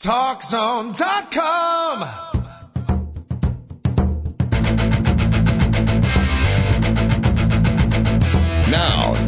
TalkZone.com.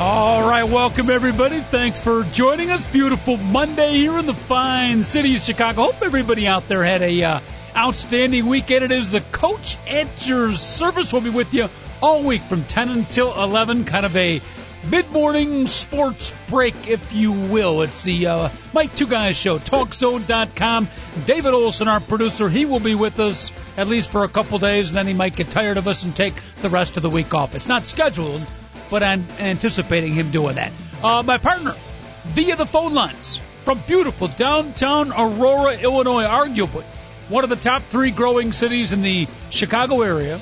All right, welcome everybody. Thanks for joining us. Beautiful Monday here in the fine city of Chicago. Hope everybody out there had a uh, outstanding weekend. It is the coach at your service. We'll be with you all week from 10 until 11. Kind of a mid-morning sports break, if you will. It's the uh, Mike Two Guys Show, TalkZone.com. David Olson, our producer, he will be with us at least for a couple days, and then he might get tired of us and take the rest of the week off. It's not scheduled but I'm anticipating him doing that. Uh, my partner, via the phone lines from beautiful downtown Aurora, Illinois, arguably one of the top three growing cities in the Chicago area.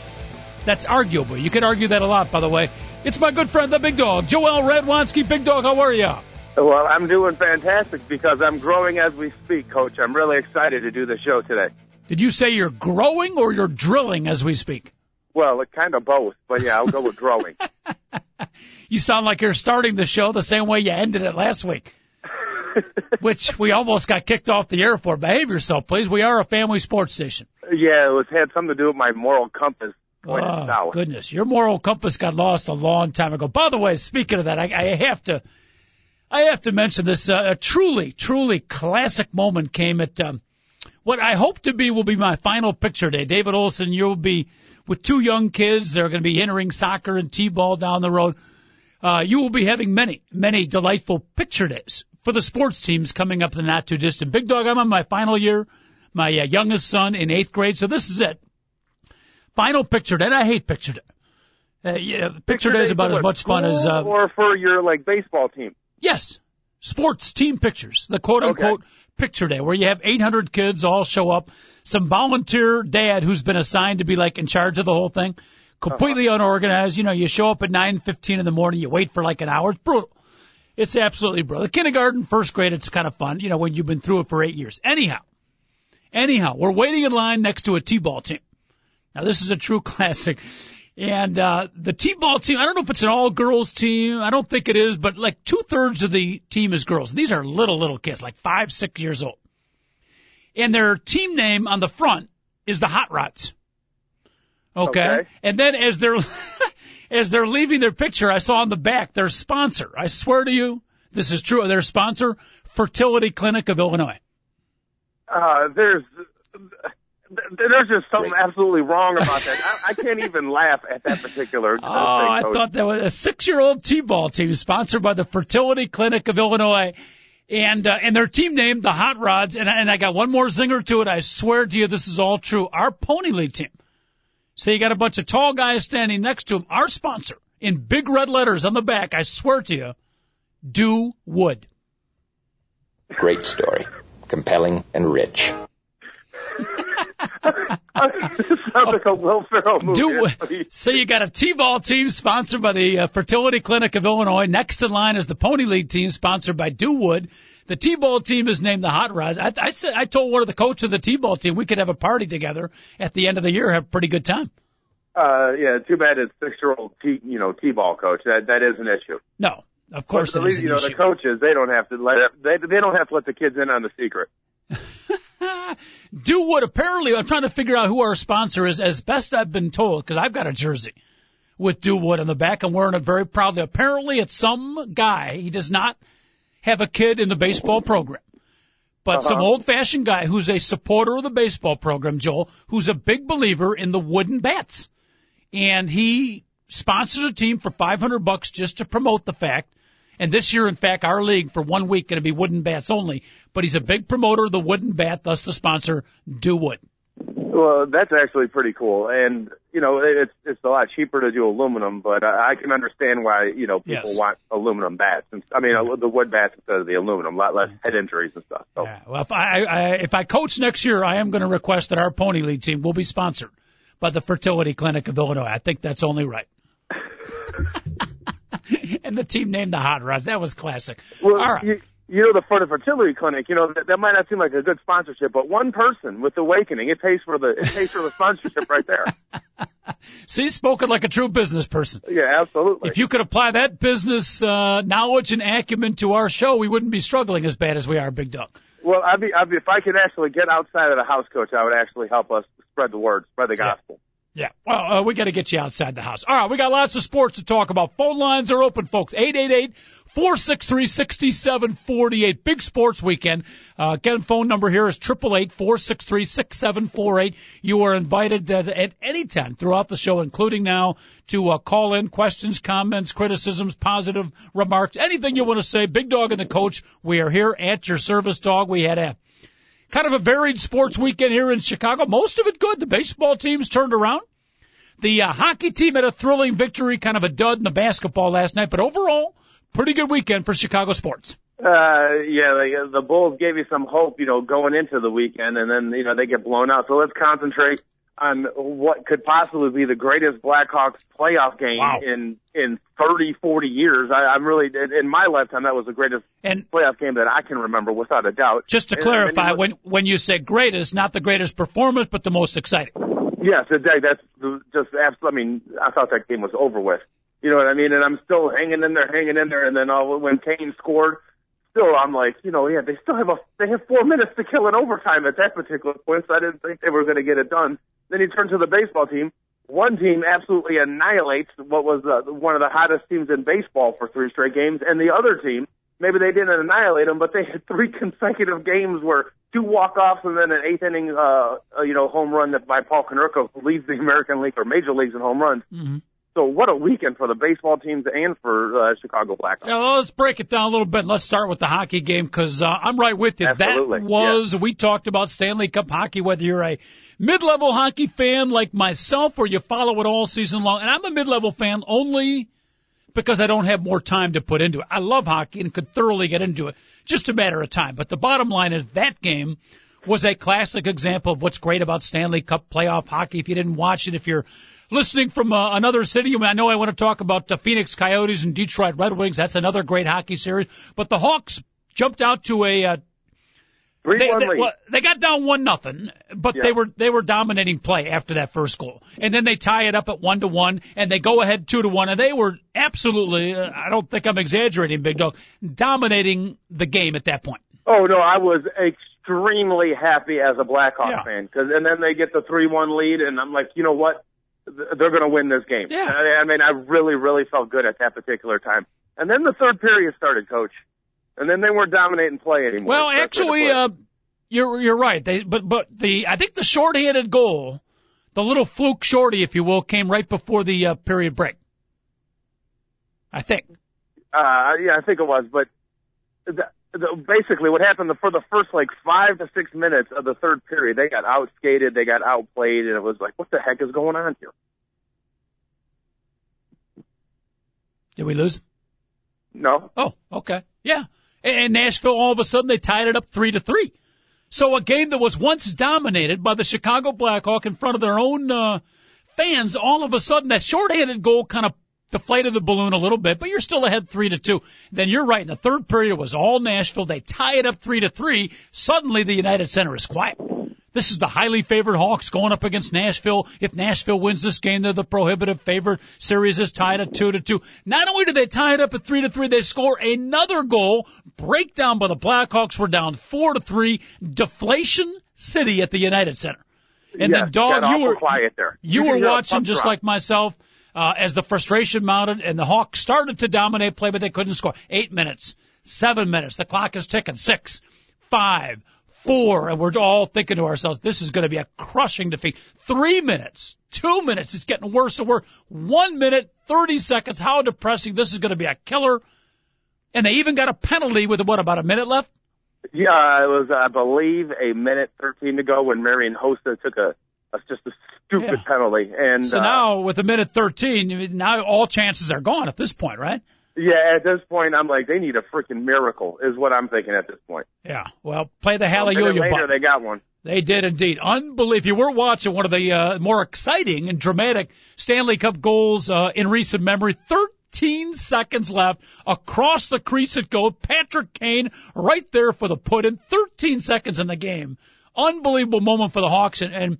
That's arguably. You can argue that a lot, by the way. It's my good friend, the big dog, Joel Radwanski. Big dog, how are you? Well, I'm doing fantastic because I'm growing as we speak, Coach. I'm really excited to do the show today. Did you say you're growing or you're drilling as we speak? Well, it kind of both, but yeah, I'll go with growing. you sound like you're starting the show the same way you ended it last week. Which we almost got kicked off the air for. Behave yourself, please. We are a family sports station. Yeah, it was had something to do with my moral compass. Oh, goodness. Your moral compass got lost a long time ago. By the way, speaking of that, I, I have to, I have to mention this, uh, a truly, truly classic moment came at, um, what I hope to be will be my final picture day. David Olson, you'll be with two young kids. They're going to be entering soccer and t-ball down the road. Uh, you will be having many, many delightful picture days for the sports teams coming up in the not too distant. Big dog, I'm on my final year, my uh, youngest son in eighth grade, so this is it. Final picture day. I hate picture day. Uh, yeah, picture, picture day is about as much fun as uh, or for your like baseball team. Yes, sports team pictures, the quote unquote okay. Picture day, where you have 800 kids all show up some volunteer dad who's been assigned to be like in charge of the whole thing, completely uh-huh. unorganized. You know, you show up at 9:15 in the morning, you wait for like an hour. It's brutal. It's absolutely brutal. The kindergarten, first grade, it's kind of fun, you know, when you've been through it for eight years. Anyhow, anyhow, we're waiting in line next to a t-ball team. Now this is a true classic. And uh, the t-ball team, I don't know if it's an all-girls team. I don't think it is, but like two-thirds of the team is girls. These are little, little kids, like five, six years old and their team name on the front is the Hot Rods. Okay. okay. And then as they're as they're leaving their picture, I saw on the back their sponsor. I swear to you, this is true. Their sponsor, Fertility Clinic of Illinois. Uh, there's there's just something absolutely wrong about that. I, I can't even laugh at that particular. Uh, oh, I thought that was a six-year-old T-ball team sponsored by the Fertility Clinic of Illinois and uh, and their team name the Hot Rods. And and I got one more zinger to it. I swear to you, this is all true. Our pony league team. So you got a bunch of tall guys standing next to them. Our sponsor in big red letters on the back. I swear to you, Do Wood. Great story, compelling and rich. sounds like a Will Ferrell movie. Do, so you got a T-ball team sponsored by the uh, Fertility Clinic of Illinois. Next in line is the Pony League team sponsored by Do Wood. The T-ball team is named the Hot Rods. I, I said I told one of the coach of the T-ball team we could have a party together at the end of the year, have a pretty good time. Uh, yeah, too bad it's six-year-old T, you know, T-ball coach. That that is an issue. No, of course but at least, you know, issue. the coaches they don't have to let they they don't have to let the kids in on the secret. Do what apparently I'm trying to figure out who our sponsor is as best I've been told because I've got a jersey with Do Wood on the back. I'm wearing it very proudly. Apparently it's some guy. He does not have a kid in the baseball program, but uh-huh. some old fashioned guy who's a supporter of the baseball program, Joel, who's a big believer in the wooden bats. And he sponsors a team for 500 bucks just to promote the fact and this year, in fact, our league for one week going to be wooden bats only. But he's a big promoter of the wooden bat, thus the sponsor, Do Wood. Well, that's actually pretty cool, and you know it's it's a lot cheaper to do aluminum, but I, I can understand why you know people yes. want aluminum bats. And, I mean uh, the wood bats instead of the aluminum, a lot less head injuries and stuff. So. Yeah. Well, if I, I if I coach next year, I am going to request that our pony league team will be sponsored by the Fertility Clinic of Illinois. I think that's only right. and the team named the Hot Rods. That was classic. Well, All right. you, you know, the for the fertility clinic, you know, that, that might not seem like a good sponsorship, but one person with Awakening, it pays for the it pays for the sponsorship right there. See, spoken like a true business person. Yeah, absolutely. If you could apply that business uh, knowledge and acumen to our show, we wouldn't be struggling as bad as we are, Big Dog. well, I'd be, I'd be if I could actually get outside of the house coach, I would actually help us spread the word, spread the gospel. Yeah. Well, uh, we got to get you outside the house. All right, we got lots of sports to talk about. Phone lines are open, folks. Eight eight eight four six three sixty seven forty eight. Big sports weekend. Uh, again, phone number here is triple eight four six three six seven four eight. You are invited at, at any time throughout the show, including now, to uh, call in questions, comments, criticisms, positive remarks, anything you want to say. Big Dog and the coach, we are here at your service, dog. We had a kind of a varied sports weekend here in Chicago. Most of it good. The baseball teams turned around. The uh, hockey team had a thrilling victory, kind of a dud in the basketball last night, but overall, pretty good weekend for Chicago sports. Uh, yeah, the, the Bulls gave you some hope, you know, going into the weekend, and then you know they get blown out. So let's concentrate on what could possibly be the greatest Blackhawks playoff game Wow. in in 30, 40 years. I, I'm really in in my lifetime that was the greatest And playoff game that I can remember without a doubt. just to And- and clarify, you look- when when you say greatest, not the greatest performance, but the most exciting. Yes, that, that's just absolutely. I mean, I thought that game was over with. You know what I mean? And I'm still hanging in there, hanging in there. And then all when Kane scored, still I'm like, you know, yeah, they still have a they have four minutes to kill in overtime at that particular point. So I didn't think they were going to get it done. Then you turn to the baseball team. One team absolutely annihilates what was uh, one of the hottest teams in baseball for three straight games, and the other team maybe they didn't annihilate them, but they had three consecutive games where two walk-offs and then an eighth inning, uh, uh you know, home run that by Paul Konerko, leads the American League or Major Leagues in home runs. Mm-hmm. So what a weekend for the baseball teams and for uh, Chicago Blackhawks. Yeah, well, let's break it down a little bit. Let's start with the hockey game because uh, I'm right with you. Absolutely, That was we talked about Stanley Cup hockey. Whether you're a mid-level hockey fan like myself or you follow it all season long, and I'm a mid-level fan only because I don't have more time to put into it. I love hockey and could thoroughly get into it. Just a matter of time. But the bottom line is that game was a classic example of what's great about Stanley Cup playoff hockey. If you didn't watch it, if you're listening from uh, another city, I, know I want to talk about the Phoenix Coyotes and Detroit Red Wings. That's another great hockey series. But the Hawks jumped out to a uh, Three they, one they, lead. well, they got down one nothing, but Yeah. they were they were dominating play after that first goal, and then they tie it up at one to one, and they go ahead two to one, and they were absolutely uh, I don't think I'm exaggerating, Big Dog, dominating the game at that point. Oh no, I was extremely happy as a Blackhawks Yeah. fan because and then they get the three one lead and I'm like, you know what, they're going to win this game. Yeah. I, mean, I really really felt good at that particular time. And then the third period started, Coach, and then they weren't dominating play anymore. Well, That's actually, uh, you're you're right. They but but the I think the shorthanded goal, the little fluke shorty, if you will, came right before the uh, period break. I think. uh, yeah, I think it was, but. The, basically, what happened the, for the first like five to six minutes of the third period, they got outskated, they got outplayed, and it was like, what the heck is going on here? Did we lose? No, Oh, okay. Yeah. And Nashville all of a sudden they tied it up three to three. So a game that was once dominated by the Chicago Blackhawk in front of their own uh, fans, all of a sudden that shorthanded goal kind of deflated the balloon a little bit, but you're still ahead three to two. Then you're right. In the third period it was all Nashville. They tie it up three to three. Suddenly the United Center is quiet. This is the highly favored Hawks going up against Nashville. If Nashville wins this game, they're the prohibitive favorite. Series is tied at two to two. Not only do they tie it up at three to three, they score another goal. Breakdown by the Blackhawks were down four to three. Deflation City at the United Center. And yes, then, dog, you were quiet there. you could were watching just like myself uh, as the frustration mounted and the Hawks started to dominate play, but they couldn't score. Eight minutes, seven minutes, the clock is ticking. Six, five, four, and we're all thinking to ourselves, this is going to be a crushing defeat. Three minutes, two minutes, it's getting worse and worse. One minute, thirty seconds. How depressing! This is going to be a killer. And they even got a penalty with what about a minute left? Yeah, it was, I believe, a minute 13 to go when Marian Hossa took a, a just a stupid Yeah. penalty. And So uh, now with a minute thirteen, now all chances are gone at this point, right? yeah, at this point, I'm like, they need a freaking miracle, is what I'm thinking at this point. Yeah. Well, play the hallelujah later, button. they got one. They did indeed. Unbelievable. You were watching one of the uh, more exciting and dramatic Stanley Cup goals uh, in recent memory, 13 seconds left across the crease it goes. Patrick Kane right there for the put in. 13 seconds in the game. Unbelievable moment for the Hawks. And, and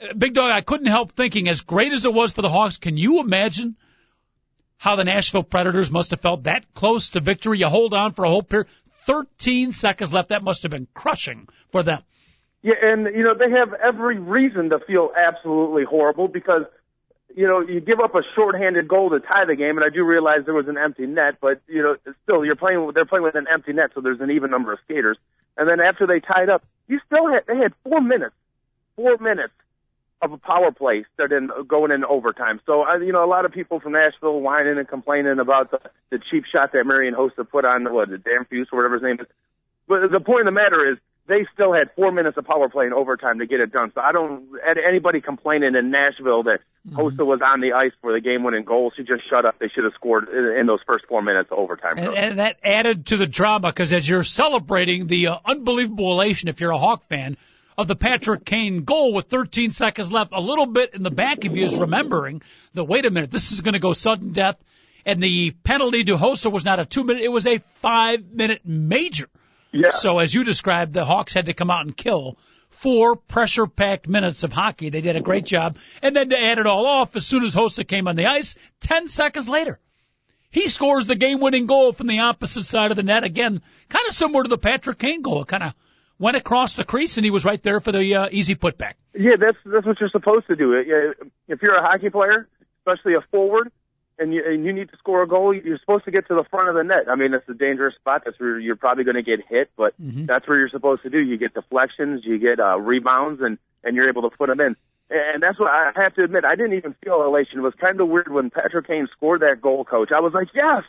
Uh, big Dog, I couldn't help thinking, as great as it was for the Hawks, can you imagine how the Nashville Predators must have felt that close to victory? You hold on for a whole period. 13 seconds left. That must have been crushing for them. Yeah, and you know they have every reason to feel absolutely horrible because you know you give up a shorthanded goal to tie the game, and I do realize there was an empty net, but you know still you're playing they're playing with an empty net, so there's an even number of skaters. And then after they tied up, you still had they had four minutes, four minutes of a power play starting going in overtime. So uh, you know a lot of people from Nashville whining and complaining about the the cheap shot that Marian Hossa put on what the Hamhuis or whatever his name is. But the point of the matter is they still had four minutes of power play in overtime to get it done. So I don't anybody complaining in Nashville that mm-hmm. Hossa was on the ice for the game-winning goal should just shut up. They should have scored in those first four minutes of overtime. And, and that added to the drama because as you're celebrating the uh, unbelievable elation, if you're a Hawk fan, of the Patrick Kane goal with 13 seconds left, a little bit in the back of you is remembering that wait a minute, this is going to go sudden death. And the penalty to Hossa was not a two minute, it was a five minute major. Yeah. So as you described, the Hawks had to come out and kill four pressure packed minutes of hockey. They did a great job. And then to add it all off, as soon as Hossa came on the ice, 10 seconds later, he scores the game winning goal from the opposite side of the net. Again, kind of similar to the Patrick Kane goal. It kind of went across the crease and he was right there for the uh, easy putback. Yeah, that's, that's what you're supposed to do. If you're a hockey player, especially a forward, and you, and you need to score a goal, you're supposed to get to the front of the net. I mean, it's a dangerous spot. That's where you're probably going to get hit, but mm-hmm. that's where you're supposed to do. You get deflections, you get uh, rebounds, and and you're able to put them in. And that's what I have to admit. I didn't even feel elation. It was kind of weird when Patrick Kane scored that goal, coach. I was like, yes,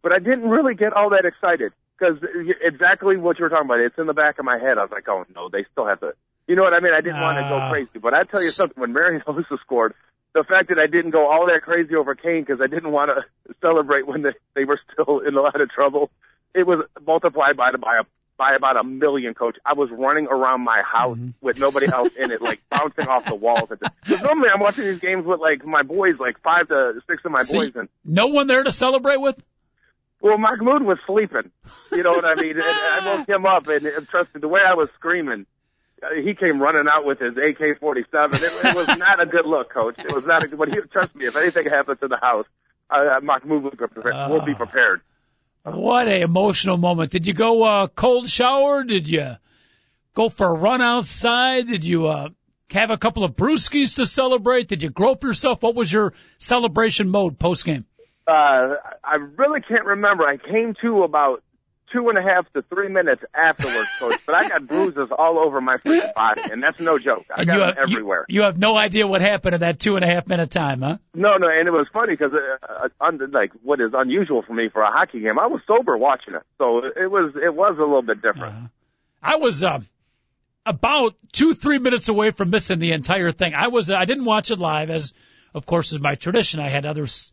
but I didn't really get all that excited because exactly what you were talking about. It's in the back of my head. I was like, oh no, they still have to. You know what I mean? I didn't uh, want to go ah. crazy, but I tell you something. When Marian Hossa scored, the fact that I didn't go all that crazy over Kane because I didn't want to celebrate when they, they were still in a lot of trouble, it was multiplied by by a by about a million, coach. I was running around my house mm-hmm. with nobody else in it, like bouncing off the walls. At the, normally, I'm watching these games with like my boys, like five to six of my See, boys, and no one there to celebrate with. Well, Mahmoud was sleeping. You know what I mean? and I woke him up, and, and trust me, the way I was screaming, uh, he came running out with his AK-47. It, it was not a good look, coach. It was not a good. But he, trust me, if anything happens to the house, uh, Mahmoud will be prepared. Uh, we'll be prepared. What a emotional moment! Did you go uh, cold shower? Did you go for a run outside? Did you uh, have a couple of brewskis to celebrate? Did you grope yourself? What was your celebration mode post game? Uh, I really can't remember. I came to about two and a half to three minutes afterwards, coach. But I got bruises all over my freaking body, and that's no joke. I and got you have, them everywhere. You, you, have no idea what happened in that two and a half minute time, huh? No, no, and it was funny because uh, uh, like what is unusual for me for a hockey game, I was sober watching it, so it was it was a little bit different. Uh, I was uh, about two three minutes away from missing the entire thing. I was I didn't watch it live, as of course is my tradition. I had others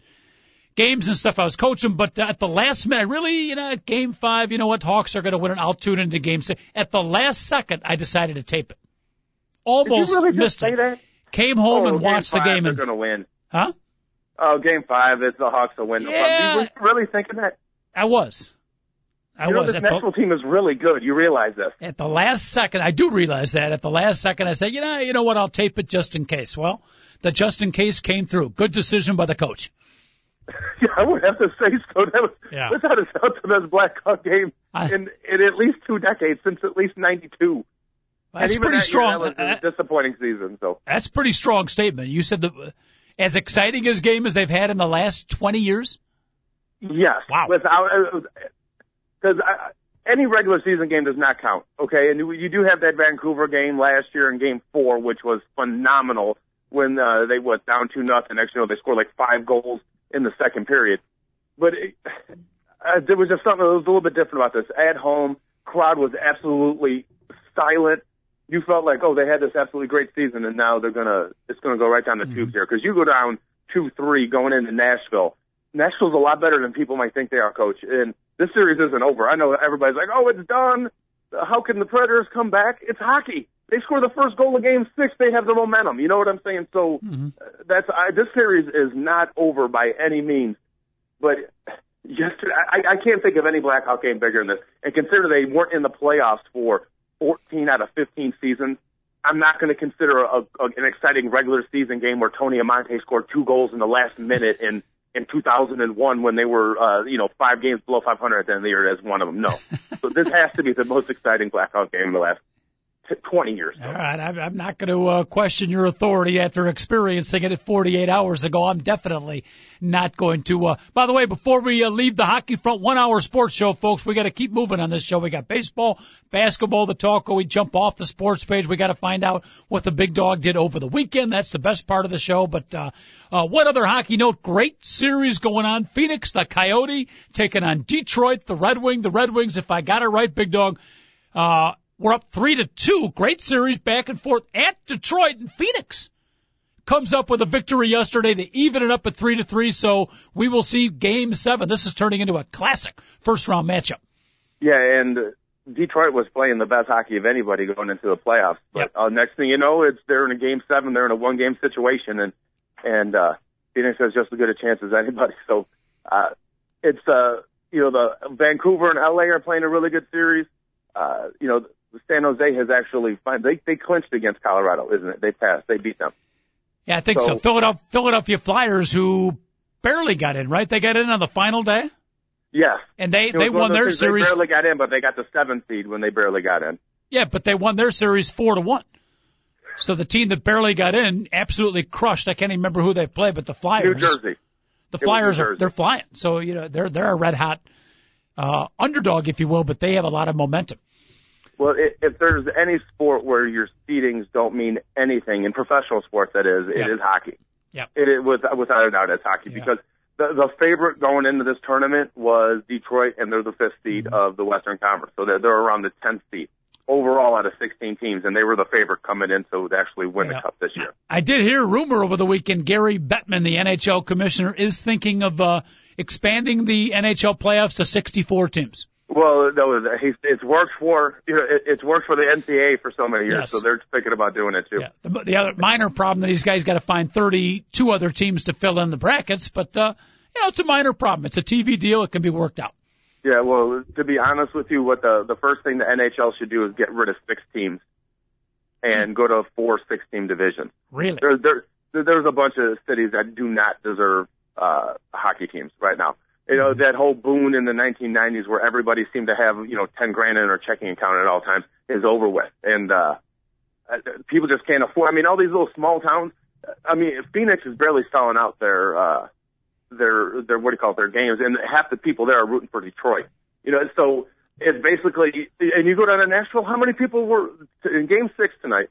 games and stuff I was coaching, but at the last minute, really, you know, at game five, you know what, Hawks are going to win it. I'll tune into game six. At the last second, I decided to tape it. Almost really missed it. That? Came home oh, and watched the game. They're going to win. Huh? Oh, game five, it's the Hawks will win. Yeah. Were you really thinking that? I was. I you know, was. This national the, team is really good. You realize this? At the last second, I do realize that. At the last second, I said, you know, you know what? I'll tape it just in case. Well, the just in case came through. Good decision by the coach. Yeah, I would have to say so. That was yeah. that's South the best Blackhawk game I, in in at least two decades since at least '92. That's pretty that strong. Year, that was a uh, disappointing season. So that's pretty strong statement. You said the as exciting as game as they've had in the last 20 years. Yes. Wow. Without because uh, any regular season game does not count. Okay, and you do have that Vancouver game last year in Game Four, which was phenomenal when uh, they went down two nothing. Next, you know, they scored like five goals in the second period. But it, uh, there was just something that was a little bit different about this. At home, crowd was absolutely silent. You felt like, oh, they had this absolutely great season, and now they're gonna it's gonna go right down the mm-hmm. tubes here because you go down two three going into Nashville. Nashville's a lot better than people might think they are, coach. And this series isn't over. I know everybody's like, oh, it's done. how can the Predators come back? It's hockey. They score the first goal of game six, they have the momentum. You know what I'm saying? So mm-hmm. that's I, this series is not over by any means. But yesterday, I, I can't think of any Blackhawk game bigger than this. And consider they weren't in the playoffs for 14 out of 15 seasons. I'm not going to consider a, a, an exciting regular season game where Tony Amonte scored two goals in the last minute in in 2001 when they were, uh, you know, five games below 500 at the end of the year as one of them. No. so this has to be the most exciting Blackhawk game in the last 20 years ago. All right, I'm not going to uh, question your authority after experiencing it 48 hours ago. I'm definitely not going to. Uh, by the way, before we uh, leave the hockey front one hour sports show, folks, we got to keep moving on this show. We got baseball, basketball, the talk. We jump off the sports page. We got to find out what the big dog did over the weekend. That's the best part of the show. But uh, uh, what other hockey note? Great series going on. Phoenix, the Coyote, taking on Detroit, the Red Wing. The Red Wings, if I got it right, big dog. Uh, we're up three to two. Great series back and forth at Detroit and Phoenix. Comes up with a victory yesterday to even it up at three to three. So we will see game seven. This is turning into a classic first round matchup. Yeah. And Detroit was playing the best hockey of anybody going into the playoffs. But yep. uh, next thing you know, it's they're in a game seven. They're in a one game situation and, and, uh, Phoenix has just as good a chance as anybody. So, uh, it's, uh, you know, the Vancouver and LA are playing a really good series. Uh, you know, San Jose has actually they they clinched against Colorado, isn't it? They passed, they beat them. Yeah, I think so. so. Philadelphia, Philadelphia Flyers, who barely got in, right? They got in on the final day. Yeah, and they they won their series. They barely got in, but they got the seventh seed when they barely got in. Yeah, but they won their series four to one. So the team that barely got in absolutely crushed. I can't even remember who they played, but the Flyers. New Jersey. The Flyers are they're flying. So you know they're they're a red hot uh, underdog, if you will, but they have a lot of momentum. Well, it, if there's any sport where your seedings don't mean anything in professional sports, that is, it is hockey. Yeah. It is without a doubt, it's hockey because the the favorite going into this tournament was Detroit, and they're the fifth seed mm-hmm. of the Western Conference, so they're, they're around the tenth seed overall out of 16 teams, and they were the favorite coming in to actually win yeah. the cup this year. I did hear a rumor over the weekend. Gary Bettman, the NHL commissioner, is thinking of uh, expanding the NHL playoffs to 64 teams. Well, no, it's worked for you know it's worked for the NCAA for so many years, yes. so they're thinking about doing it too. Yeah. The, the other minor problem that these guys got to find 32 other teams to fill in the brackets, but uh, you know it's a minor problem. It's a TV deal; it can be worked out. Yeah, well, to be honest with you, what the the first thing the NHL should do is get rid of six teams and go to four six team divisions. Really? There, there, there's a bunch of cities that do not deserve uh, hockey teams right now you know, that whole boon in the 1990s where everybody seemed to have, you know, 10 grand in their checking account at all times is over with. And, uh, uh, people just can't afford, I mean, all these little small towns, I mean, Phoenix is barely selling out their, uh, their, their, what do you call it, their games, and half the people there are rooting for Detroit. You know, so it's basically, and you go down to Nashville, how many people were in game six tonight?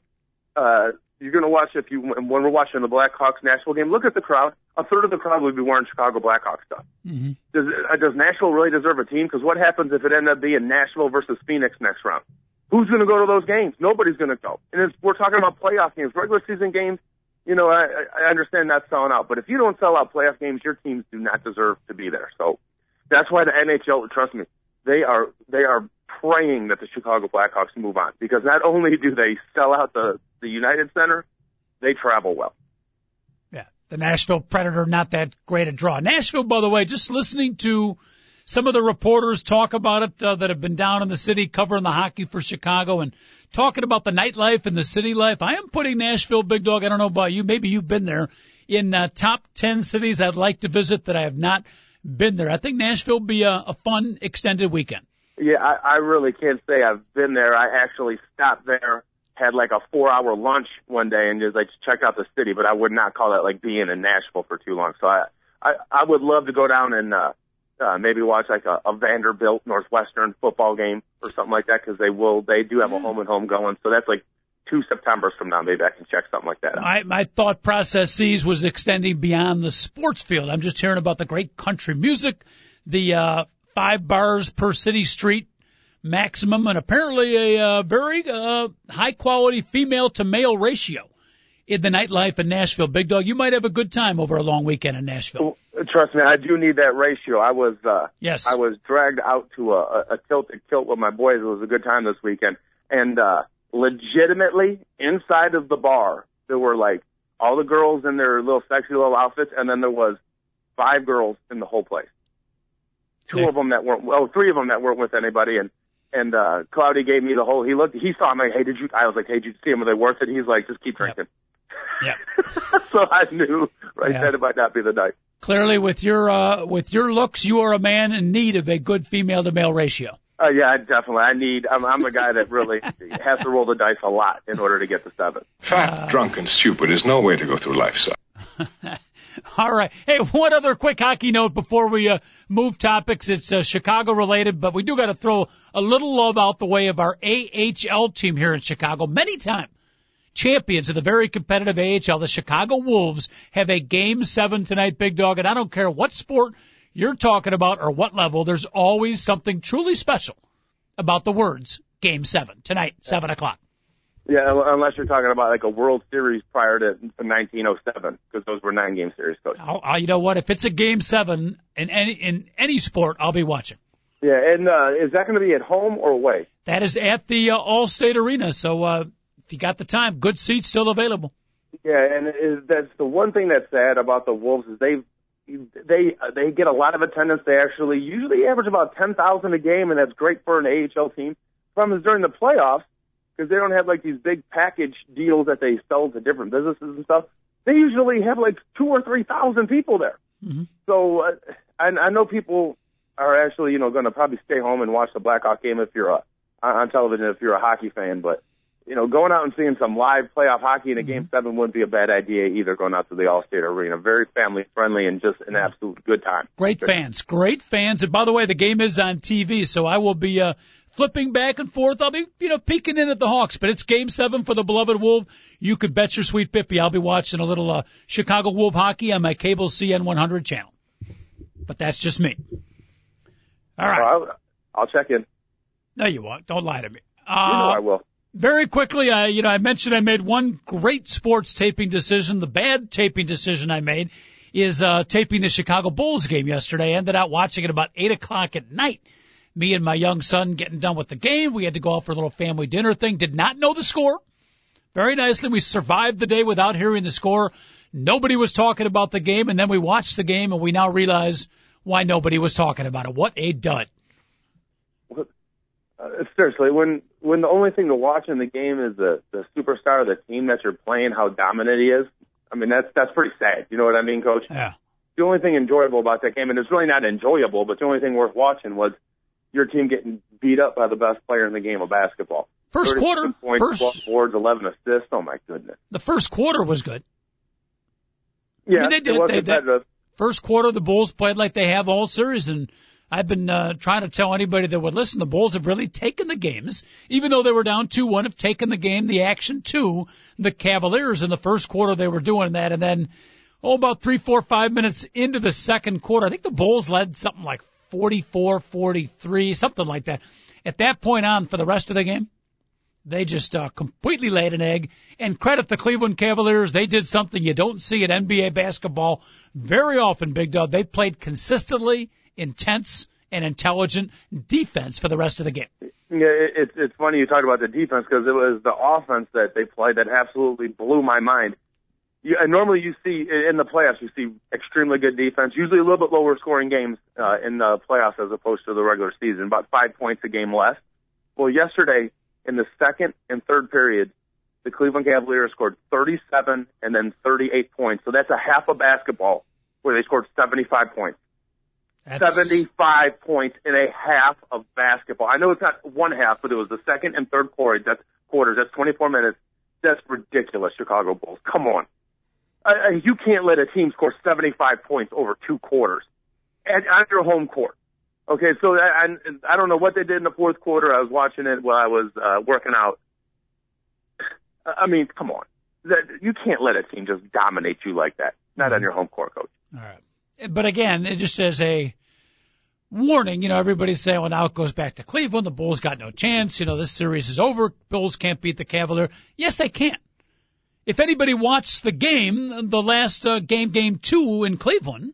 Uh, you're going to watch if you when we're watching the Blackhawks Nashville game. Look at the crowd. A third of the crowd would be wearing Chicago Blackhawks stuff. Mm-hmm. Does uh, does Nashville really deserve a team? Because what happens if it ended up being Nashville versus Phoenix next round? Who's going to go to those games? Nobody's going to go. And it's, we're talking about playoff games, regular season games. You know, I, I understand not selling out, but if you don't sell out playoff games, your teams do not deserve to be there. So that's why the NHL, trust me, they are they are praying that the Chicago Blackhawks move on because not only do they sell out the the United Center, they travel well. Yeah, the Nashville Predator not that great a draw. Nashville, by the way, just listening to some of the reporters talk about it uh, that have been down in the city covering the hockey for Chicago and talking about the nightlife and the city life. I am putting Nashville, Big Dog. I don't know about you. Maybe you've been there in uh, top 10 cities I'd like to visit that I have not been there. I think Nashville will be a, a fun extended weekend. Yeah, I, I really can't say I've been there. I actually stopped there, had like a four hour lunch one day and just like check out the city, but I would not call that like being in Nashville for too long. So I, I, I would love to go down and, uh, uh, maybe watch like a, a Vanderbilt Northwestern football game or something like that because they will, they do have a home and home going. So that's like two Septembers from now. Maybe I can check something like that out. My, my thought process sees was extending beyond the sports field. I'm just hearing about the great country music, the, uh, five bars per city street maximum, and apparently a uh, very uh, high quality female to male ratio in the nightlife in Nashville. Big Dog, you might have a good time over a long weekend in Nashville. Trust me, I do need that ratio. I was uh Yes. I was dragged out to a, a, a tilted kilt with my boys. It was a good time this weekend. And uh legitimately inside of the bar there were like all the girls in their little sexy little outfits and then there was five girls in the whole place. Two Okay. of them that weren't well, three of them that weren't with anybody and and uh Cloudy gave me the whole he looked he saw me, hey did you I was like, Hey, did you see them? Are they worth it? He's like, just keep drinking. Yep. so I knew right Yeah. then it might not be the night. Clearly, with your uh, with your looks, you are a man in need of a good female to male ratio. Uh, yeah, definitely. I need. I'm, I'm a guy that really has to roll the dice a lot in order to get the seven. Fat, drunk, and stupid is no way to go through life, son. All right. Hey, one other quick hockey note before we uh, move topics. It's uh, Chicago related, but we do got to throw a little love out the way of our AHL team here in Chicago. Many time champions of the very competitive AHL, the Chicago Wolves, have a game seven tonight, big dog. And I don't care what sport you're talking about or what level, there's always something truly special about the words game seven tonight, seven o'clock. Yeah, un- unless you're talking about like a World Series prior to 1907, because those were nine game series, coach. I'll, you know what? If it's a game seven in any in any sport, I'll be watching. Yeah, and uh, is that going to be at home or away? That is at the uh, Allstate Arena. So uh, if you got the time, good seats still available. Yeah, and is, that's the one thing that's sad about the Wolves is they they they get a lot of attendance. They actually usually average about 10,000 a game, and that's great for an AHL team. Problem is during the playoffs because they don't have like these big package deals that they sell to different businesses and stuff. They usually have like two or three thousand people there. Mhm. So uh, I, I know people are actually you know going to probably stay home and watch the Blackhawk game if you're a, on television if you're a hockey fan, but you know, going out and seeing some live playoff hockey in a game seven wouldn't be a bad idea either. Going out to the Allstate Arena, very family friendly and just an absolute good time. Great fans, great fans. And by the way, the game is on TV, so I will be uh, flipping back and forth. I'll be, you know, peeking in at the Hawks, but it's game seven for the beloved Wolf. You could bet your sweet Bippy I'll be watching a little uh, Chicago Wolf hockey on my cable CN 100 channel. But that's just me. All right. I'll, I'll check in. No, you won't. Don't lie to me. You know Uh, I will. very quickly, I, you know, I mentioned I made one great sports taping decision. The bad taping decision I made is uh, taping the Chicago Bulls game yesterday. I ended up watching it about eight o'clock at night. Me and my young son getting done with the game. We had to go out for a little family dinner thing. Did not know the score. Very nicely, we survived the day without hearing the score. Nobody was talking about the game, and then we watched the game, and we now realize why nobody was talking about it. What a dud! Uh, seriously, when when the only thing to watch in the game is the the superstar of the team that you're playing, how dominant he is. I mean, that's that's pretty sad. You know what I mean, Coach? Yeah. The only thing enjoyable about that game, and it's really not enjoyable, but the only thing worth watching was your team getting beat up by the best player in the game of basketball. First quarter, points, first 12 boards, 11 assists. Oh my goodness. the first quarter was good. Yeah, mean, they did it it. was They- they- First quarter, the Bulls played like they have all series, and I've been uh, trying to tell anybody that would listen, the Bulls have really taken the games, even though they were down two one, have taken the game, the action to the Cavaliers in the first quarter. They were doing that, and then oh, about three, four, five minutes into the second quarter, I think the Bulls led something like 44, 43, something like that. At that point on, for the rest of the game, they just uh, completely laid an egg. And credit the Cleveland Cavaliers. They did something you don't see in NBA basketball very often, Big Dog. They played consistently intense and intelligent defense for the rest of the game. Yeah, it's it's funny you talk about the defense because it was the offense that they played that absolutely blew my mind. You, and normally you see in the playoffs you see extremely good defense, usually a little bit lower scoring games uh, in the playoffs as opposed to the regular season, about five points a game less. Well, yesterday in the second and third period, the Cleveland Cavaliers scored 37 and then 38 points. So that's a half of basketball where they scored 75 points. That's, 75 points in a half of basketball. I know it's not one half, but it was the second and third quarter. That's quarters. That's 24 minutes. That's ridiculous, Chicago Bulls. Come on. Uh, you can't let a team score 75 points over two quarters at, on your home court. Okay, so I, I, I don't know what they did in the fourth quarter. I was watching it while I was uh, working out. I mean, come on. That, you can't let a team just dominate you like that. Not on your home court, coach. All right. But again, it just as a warning, you know, everybody's saying, well, now it goes back to Cleveland. The Bulls got no chance. You know, this series is over. Bulls can't beat the Cavalier. Yes, they can. If anybody watched the game, the last uh, game, game two in Cleveland,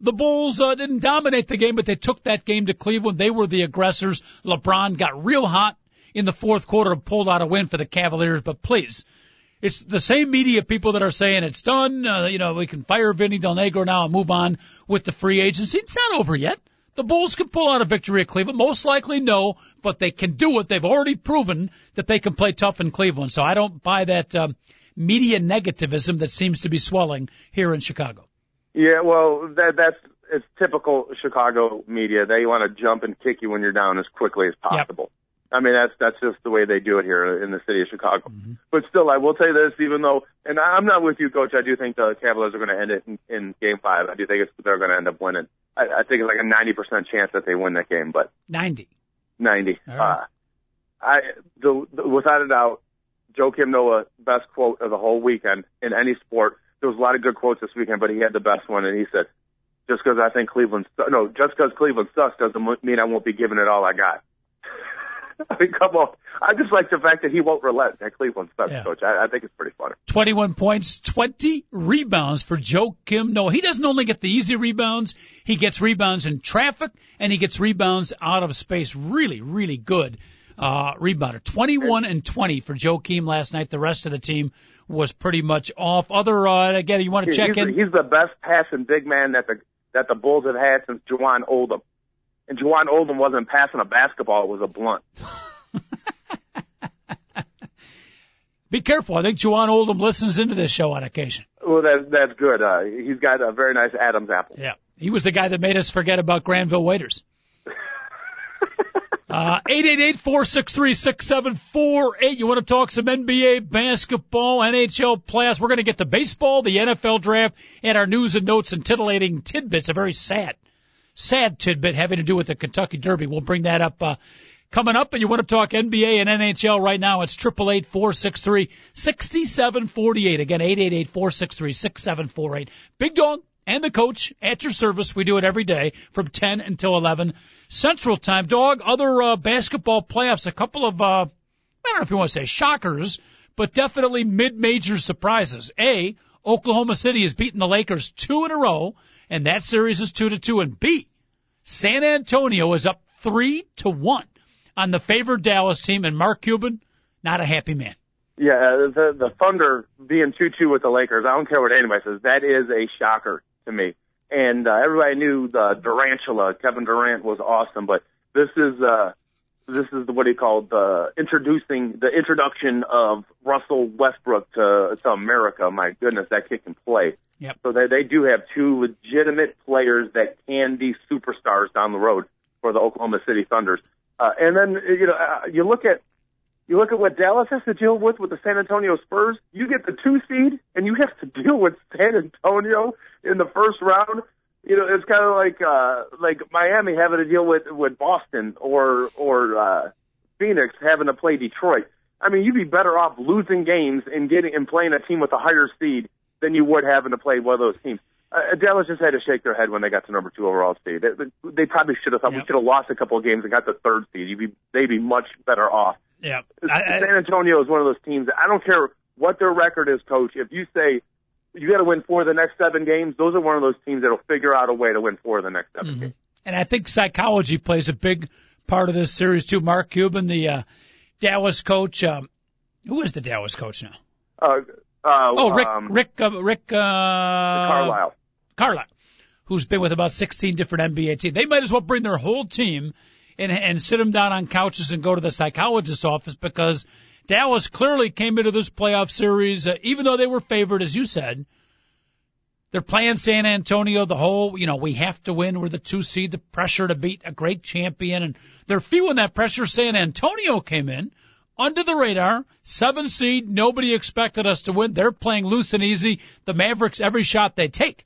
the Bulls uh, didn't dominate the game, but they took that game to Cleveland. They were the aggressors. LeBron got real hot in the fourth quarter and pulled out a win for the Cavaliers. But please, it's the same media people that are saying it's done. Uh, you know, we can fire Vinny Del Negro now and move on with the free agency. It's not over yet. The Bulls can pull out a victory at Cleveland. Most likely no, but they can do it. They've already proven that they can play tough in Cleveland. So I don't buy that um, media negativism that seems to be swelling here in Chicago. Yeah, well, that that's it's typical Chicago media. They want to jump and kick you when you're down as quickly as possible. Yep. I mean, that's that's just the way they do it here in the city of Chicago. Mm-hmm. But still, I will say this, even though, and I'm not with you, Coach. I do think the Cavaliers are going to end it in, in Game Five. I do think it's, they're going to end up winning. I, I think it's like a 90% chance that they win that game, but 90. 90. Right. Uh, I the, the without a doubt, Joakim Noah best quote of the whole weekend in any sport there was a lot of good quotes this weekend, but he had the best one, and he said, "Just because I think Cleveland, no, just because Cleveland sucks doesn't mean I won't be giving it all I got." I mean, come on. I just like the fact that he won't relent at Cleveland sucks, yeah. coach. I, I think it's pretty funny. 21 points, 20 rebounds for Joakim Noah. He doesn't only get the easy rebounds, he gets rebounds in traffic, and he gets rebounds out of space. Really, really good uh, rebounder. 21 and 20 for Joakim last night. The rest of the team was pretty much off. Other, uh, again, you want to check he's, in? He's the best passing big man that the, that the Bulls have had since Jawann Oldham. And Jawann Oldham wasn't passing a basketball, it was a blunt. Be careful. I think Jawann Oldham listens into this show on occasion. Well, that, that's good. Uh, he's got a very nice Adam's apple. Yeah. He was the guy that made us forget about Granville Waiters. Uh, 888-463-6748. You want to talk some NBA basketball, NHL playoffs. We're going to get to baseball, the NFL draft, and our news and notes and titillating tidbits. A very sad, sad tidbit having to do with the Kentucky Derby. We'll bring that up, uh, coming up. And you want to talk NBA and NHL right now. It's 888-463-6748. Again, 888-463-6748. Big Dog and the coach at your service. We do it every day from 10 until 11 Central Time. Dog, other uh, basketball playoffs, a couple of, uh, I don't know if you want to say shockers, but definitely mid-major surprises. A, Oklahoma City has beaten the Lakers two in a row, and that series is two to two. And B, San Antonio is up three to one on the favored Dallas team, and Mark Cuban, not a happy man. Yeah, uh, the the Thunder being two two with the Lakers. I don't care what anybody says. That is a shocker to me. And uh, everybody knew the Durantula. Kevin Durant was awesome, but this is uh, this is what he called the introducing the introduction of Russell Westbrook to to America. My goodness, that kid can play. Yep. So they they do have two legitimate players that can be superstars down the road for the Oklahoma City Thunders. Uh, and then you know uh, you look at you look at what Dallas has to deal with with the San Antonio Spurs. You get the two seed, and you have to deal with San Antonio in the first round. You know, it's kind of like uh, like Miami having to deal with with Boston or or uh, Phoenix having to play Detroit. I mean, you'd be better off losing games and getting and playing a team with a higher seed than you would having to play one of those teams. Uh, Dallas just had to shake their head when they got to number two overall seed. They, they probably should have thought yep. we should have lost a couple of games and got the third seed. You'd be they'd be much better off yeah. I, San Antonio is one of those teams. I don't care what their record is, coach. If you say you got to win four of the next seven games, those are one of those teams that'll figure out a way to win four of the next 7 mm-hmm. games. And I think psychology plays a big part of this series too. Mark Cuban, the uh, Dallas coach, um, who is the Dallas coach now? Uh, uh, oh, Rick, um, Rick, uh, Rick, uh, Carlisle. Carlisle, who's been with about 16 different NBA teams. They might as well bring their whole team and, and sit them down on couches and go to the psychologist's office because Dallas clearly came into this playoff series, uh, even though they were favored, as you said. They're playing San Antonio the whole, you know, we have to win. We're the two seed, the pressure to beat a great champion. And they're feeling that pressure. San Antonio came in under the radar, seven seed. Nobody expected us to win. They're playing loose and easy. The Mavericks, every shot they take,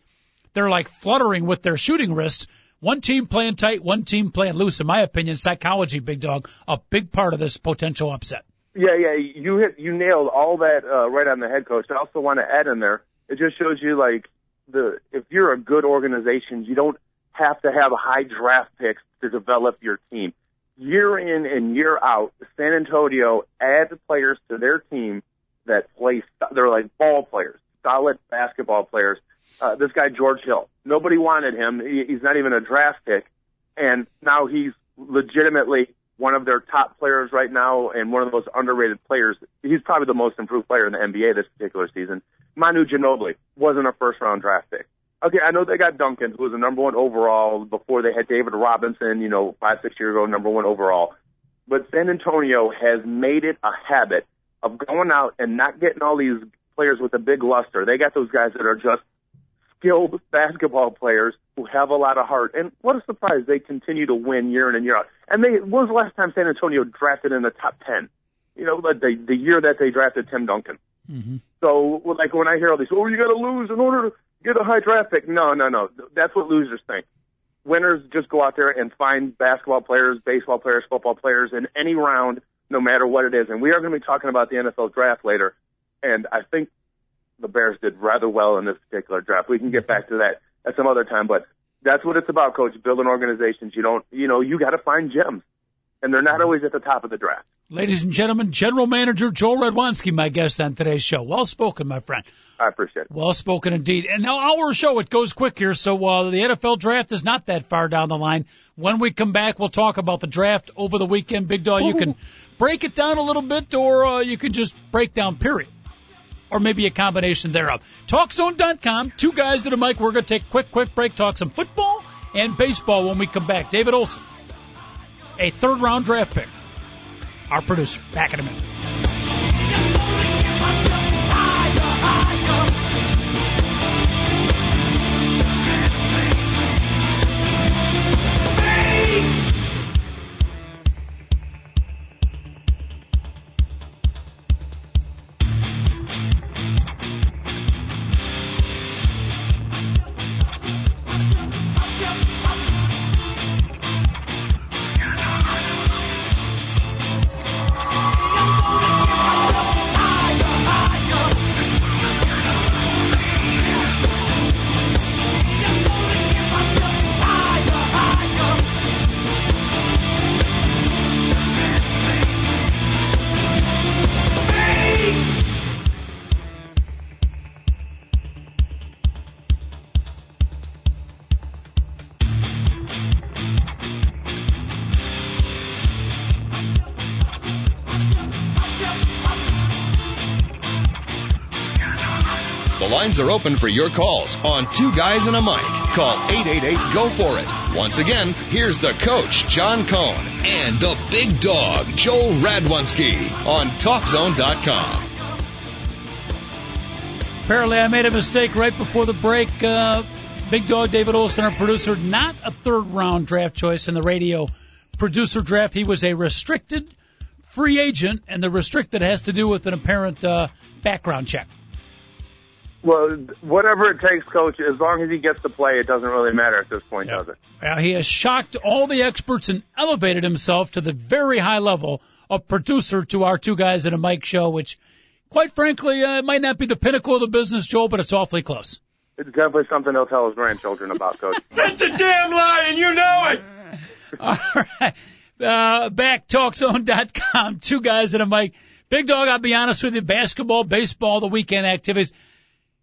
they're like fluttering with their shooting wrist one team playing tight, one team playing loose. In my opinion, psychology, big dog, a big part of this potential upset. Yeah, yeah, you hit, you nailed all that uh, right on the head, coach. I also want to add in there. It just shows you like the if you're a good organization, you don't have to have high draft picks to develop your team. Year in and year out, San Antonio adds players to their team that play. They're like ball players, solid basketball players uh, this guy George Hill. Nobody wanted him. He, he's not even a draft pick, and now he's legitimately one of their top players right now and one of the most underrated players. He's probably the most improved player in the NBA this particular season. Manu Ginobili wasn't a first round draft pick. Okay, I know they got Duncan, who was the number one overall before they had David Robinson, you know, five, six years ago, number one overall. But San Antonio has made it a habit of going out and not getting all these players with a big luster. They got those guys that are just skilled basketball players who have a lot of heart. And what a surprise they continue to win year in and year out. And they when was the last time San Antonio drafted in the top ten? You know, the the year that they drafted Tim Duncan. Mm-hmm. So like when I hear all these, oh, you got to lose in order to get a high draft pick. No, no, no. That's what losers think. Winners just go out there and find basketball players, baseball players, football players in any round, no matter what it is. And we are going to be talking about the NFL draft later. And I think the Bears did rather well in this particular draft. We can get back to that at some other time, but that's what it's about, coach. Building organizations. You don't, you know, you got to find gems, and they're not always at the top of the draft. Ladies and gentlemen, General Manager Joel Radwanski, my guest on today's show. Well spoken, my friend. I appreciate it. Well spoken indeed. And now our show, it goes quick here, so uh, the NFL draft is not that far down the line. When we come back, we'll talk about the draft over the weekend. Big Dog, you can break it down a little bit, or uh, you can just break down, period or maybe a combination thereof. TalkZone.com, two guys that are mic. We're going to take a quick, quick break, talk some football and baseball when we come back. David Olson, a third round draft pick, our producer. Back in a minute. Lines are open for your calls on Two Guys and a Mic. Call 888-GO for it. Once again, here's the coach, John Cohn, and the big dog, Joel Radwanski on TalkZone.com. Apparently, I made a mistake right before the break. Uh, big dog David Olson, our producer, not a third round draft choice in the radio producer draft. He was a restricted free agent, and the restricted has to do with an apparent uh, background check. Well, whatever it takes, coach. As long as he gets to play, it doesn't really matter at this point, does it? Well, he has shocked all the experts and elevated himself to the very high level of producer to our two guys at a mic show, which, quite frankly, uh, might not be the pinnacle of the business, Joel, but it's awfully close. It's definitely something he'll tell his grandchildren about, coach. That's a damn lie, and you know it. all right. Uh, back talkzone.com. Two guys at a mic. Big dog, I'll be honest with you. Basketball, baseball, the weekend activities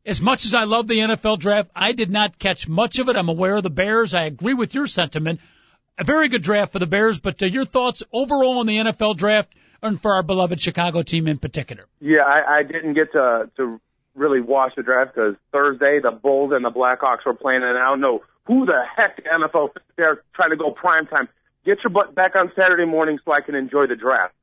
as much as I love the NFL draft, I did not catch much of it. I'm aware of the Bears. I agree with your sentiment. A very good draft for the Bears, but uh, your thoughts overall on the NFL draft and for our beloved Chicago team in particular? Yeah, I, I didn't get to to really watch the draft because Thursday the Bulls and the Blackhawks were playing, and I don't know who the heck the NFL they're trying to go prime time. Get your butt back on Saturday morning so I can enjoy the draft.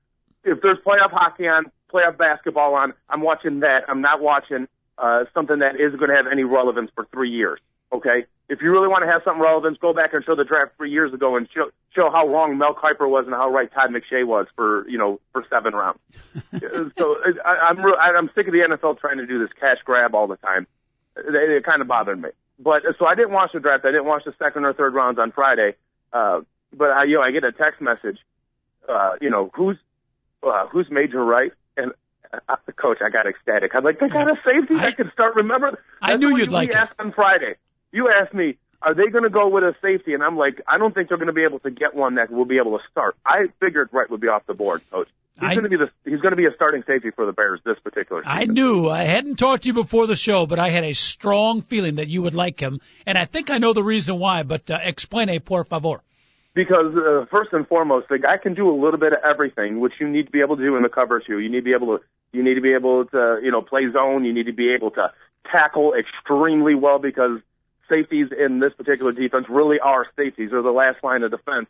If there's playoff hockey on, playoff basketball on, I'm watching that. I'm not watching uh, something that is going to have any relevance for three years. Okay, if you really want to have something relevance, go back and show the draft three years ago and show show how wrong Mel Kiper was and how right Todd McShay was for you know for seven rounds. so I, I'm re- I'm sick of the NFL trying to do this cash grab all the time. It, it kind of bothered me. But so I didn't watch the draft. I didn't watch the second or third rounds on Friday. Uh, but I, you know, I get a text message. Uh, you know, who's uh, who's Major Wright? And uh, coach, I got ecstatic. I'm like, they got a safety I, that can start. Remember, I knew you'd like it. asked on Friday. You asked me, are they going to go with a safety? And I'm like, I don't think they're going to be able to get one that will be able to start. I figured Wright would be off the board, coach. He's I- going to be the he's going to be a starting safety for the Bears this particular season. I knew I hadn't talked to you before the show, but I had a strong feeling that you would like him, and I think I know the reason why. But uh, explain, a por favor. Because uh, first and foremost, the guy can do a little bit of everything, which you need to be able to do in the cover two. You need to be able to you need to be able to you know play zone. You need to be able to tackle extremely well because safeties in this particular defense really are safeties. They're the last line of defense,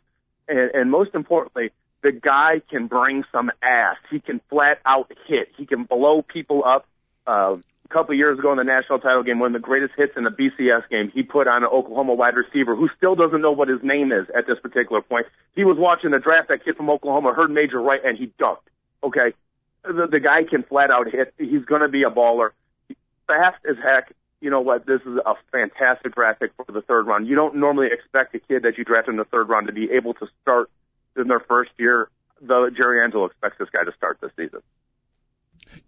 and, and most importantly, the guy can bring some ass. He can flat out hit. He can blow people up. Uh, a couple years ago in the national title game, one of the greatest hits in the BCS game, he put on an Oklahoma wide receiver who still doesn't know what his name is at this particular point. He was watching the draft, that kid from Oklahoma heard Major Wright, and he dunked. Okay, the, the guy can flat out hit. He's going to be a baller. Fast as heck. You know what? This is a fantastic draft pick for the third round. You don't normally expect a kid that you draft in the third round to be able to start in their first year. Though Jerry Angelo expects this guy to start this season.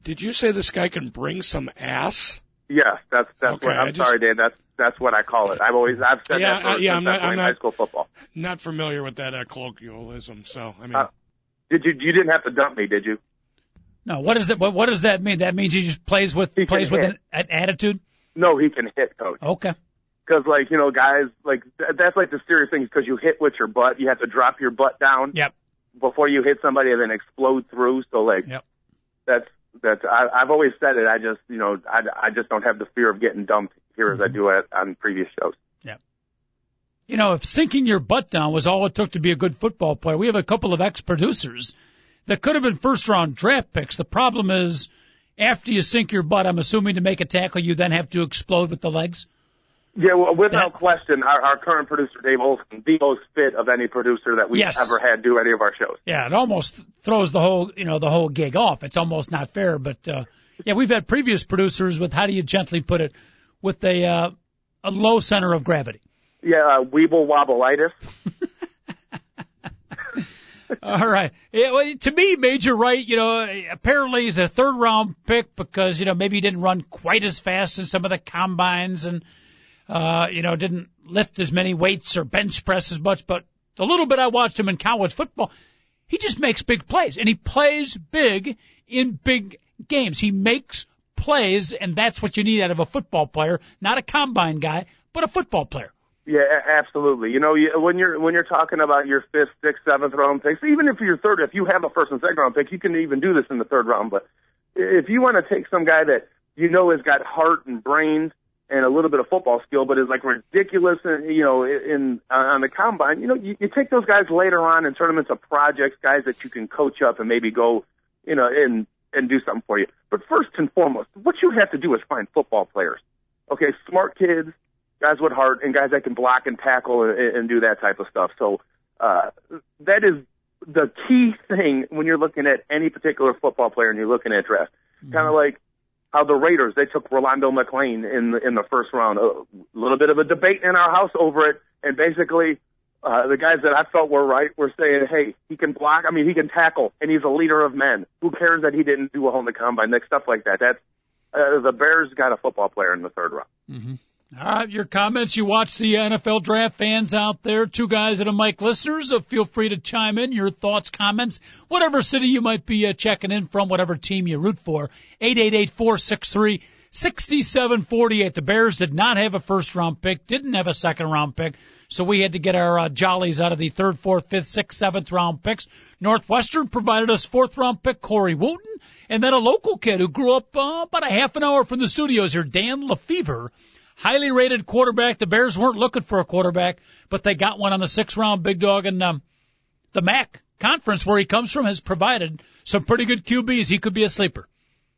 Did you say this guy can bring some ass? Yes, that's that's Okay, what. I I'm just- sorry, Dan. That's that's what I call it. I've always I've said Yeah, that for, uh, yeah, I'm not- I'm not- high school football. Not familiar with that uh, colloquialism, so I mean, Uh, Did you? You didn't have to dump me, did you? No, what does that? What, what does that mean? That means he just plays with He plays with an, an attitude. No, he can hit, coach. Okay. Because like you know, guys, like th- that's like the serious thing. Because you hit with your butt, you have to drop your butt down Yep. before you hit somebody and then explode through. So like Yep. that's that's I, I've always said it. I just you know I, I just don't have the fear of getting dumped here as I mm-hmm. do at on previous shows. Yeah. You know, if sinking your butt down was all it took to be a good football player, we have a couple of ex-producers that could have been first-round draft picks. The problem is, after you sink your butt, I'm assuming to make a tackle, you then have to explode with the legs. Yeah, well, without That- question, our, our current producer Dave Olson, the most fit of any producer that we've Yes. ever had do any of our shows. Yeah, it almost throws the whole, you know, the whole gig off. It's almost not fair, but uh, yeah, we've had previous producers with how do you gently put it, with a uh, a low center of gravity. Yeah, uh, Weeble Wobbleitis. All right. Yeah, well, to me, Major Wright, you know, apparently he's a third round pick because, you know, maybe he didn't run quite as fast as some of the combines and, uh, you know, didn't lift as many weights or bench press as much. But the little bit I watched him in college football, he just makes big plays and he plays big in big games. He makes plays and that's what you need out of a football player, not a combine guy, but a football player. Yeah, absolutely. You know, you, when you're when you're talking about your fifth, sixth, seventh round picks, even if you're third, if you have a first and second round pick, you can even do this in the third round. But if you want to take some guy that you know has got heart and brains and a little bit of football skill, but is like ridiculous, in, you know, in on the combine, you know, you, you take those guys later on and turn them into projects, guys that you can coach up and maybe go, you know, and and do something for you. But first and foremost, what you have to do is find football players. Okay, smart kids, guys with heart, and guys that can block and tackle and, and do that type of stuff. So uh, that is the key thing when you're looking at any particular football player and you're looking at draft. Kind of like how the Raiders they took Rolando McClain in the, in the first round. A little bit of a debate in our house over it, and basically. Uh, the guys that I felt were right were saying, "Hey, he can block. I mean, he can tackle, and he's a leader of men. Who cares that he didn't do well in the combine? Like stuff like that. That's uh, the Bears got a football player in the third round. All right, your comments. You watch the NFL draft fans out there, two guys and a mic listeners. Feel free to chime in your thoughts, comments, whatever city you might be uh, checking in from, whatever team you root for. Eight eight eight four six three sixty seven forty eight. The Bears did not have a first round pick, didn't have a second round pick, so we had to get our uh, jollies out of the third, fourth, fifth, sixth, seventh round picks. Northwestern provided us fourth round pick Corey Wootton, and then a local kid who grew up uh, about a half an hour from the studios here, Dan LeFevour highly rated quarterback. The Bears weren't looking for a quarterback, but they got one on the sixth round. Big dog and um, the MAC conference where he comes from has provided some pretty good QBs. He could be a sleeper.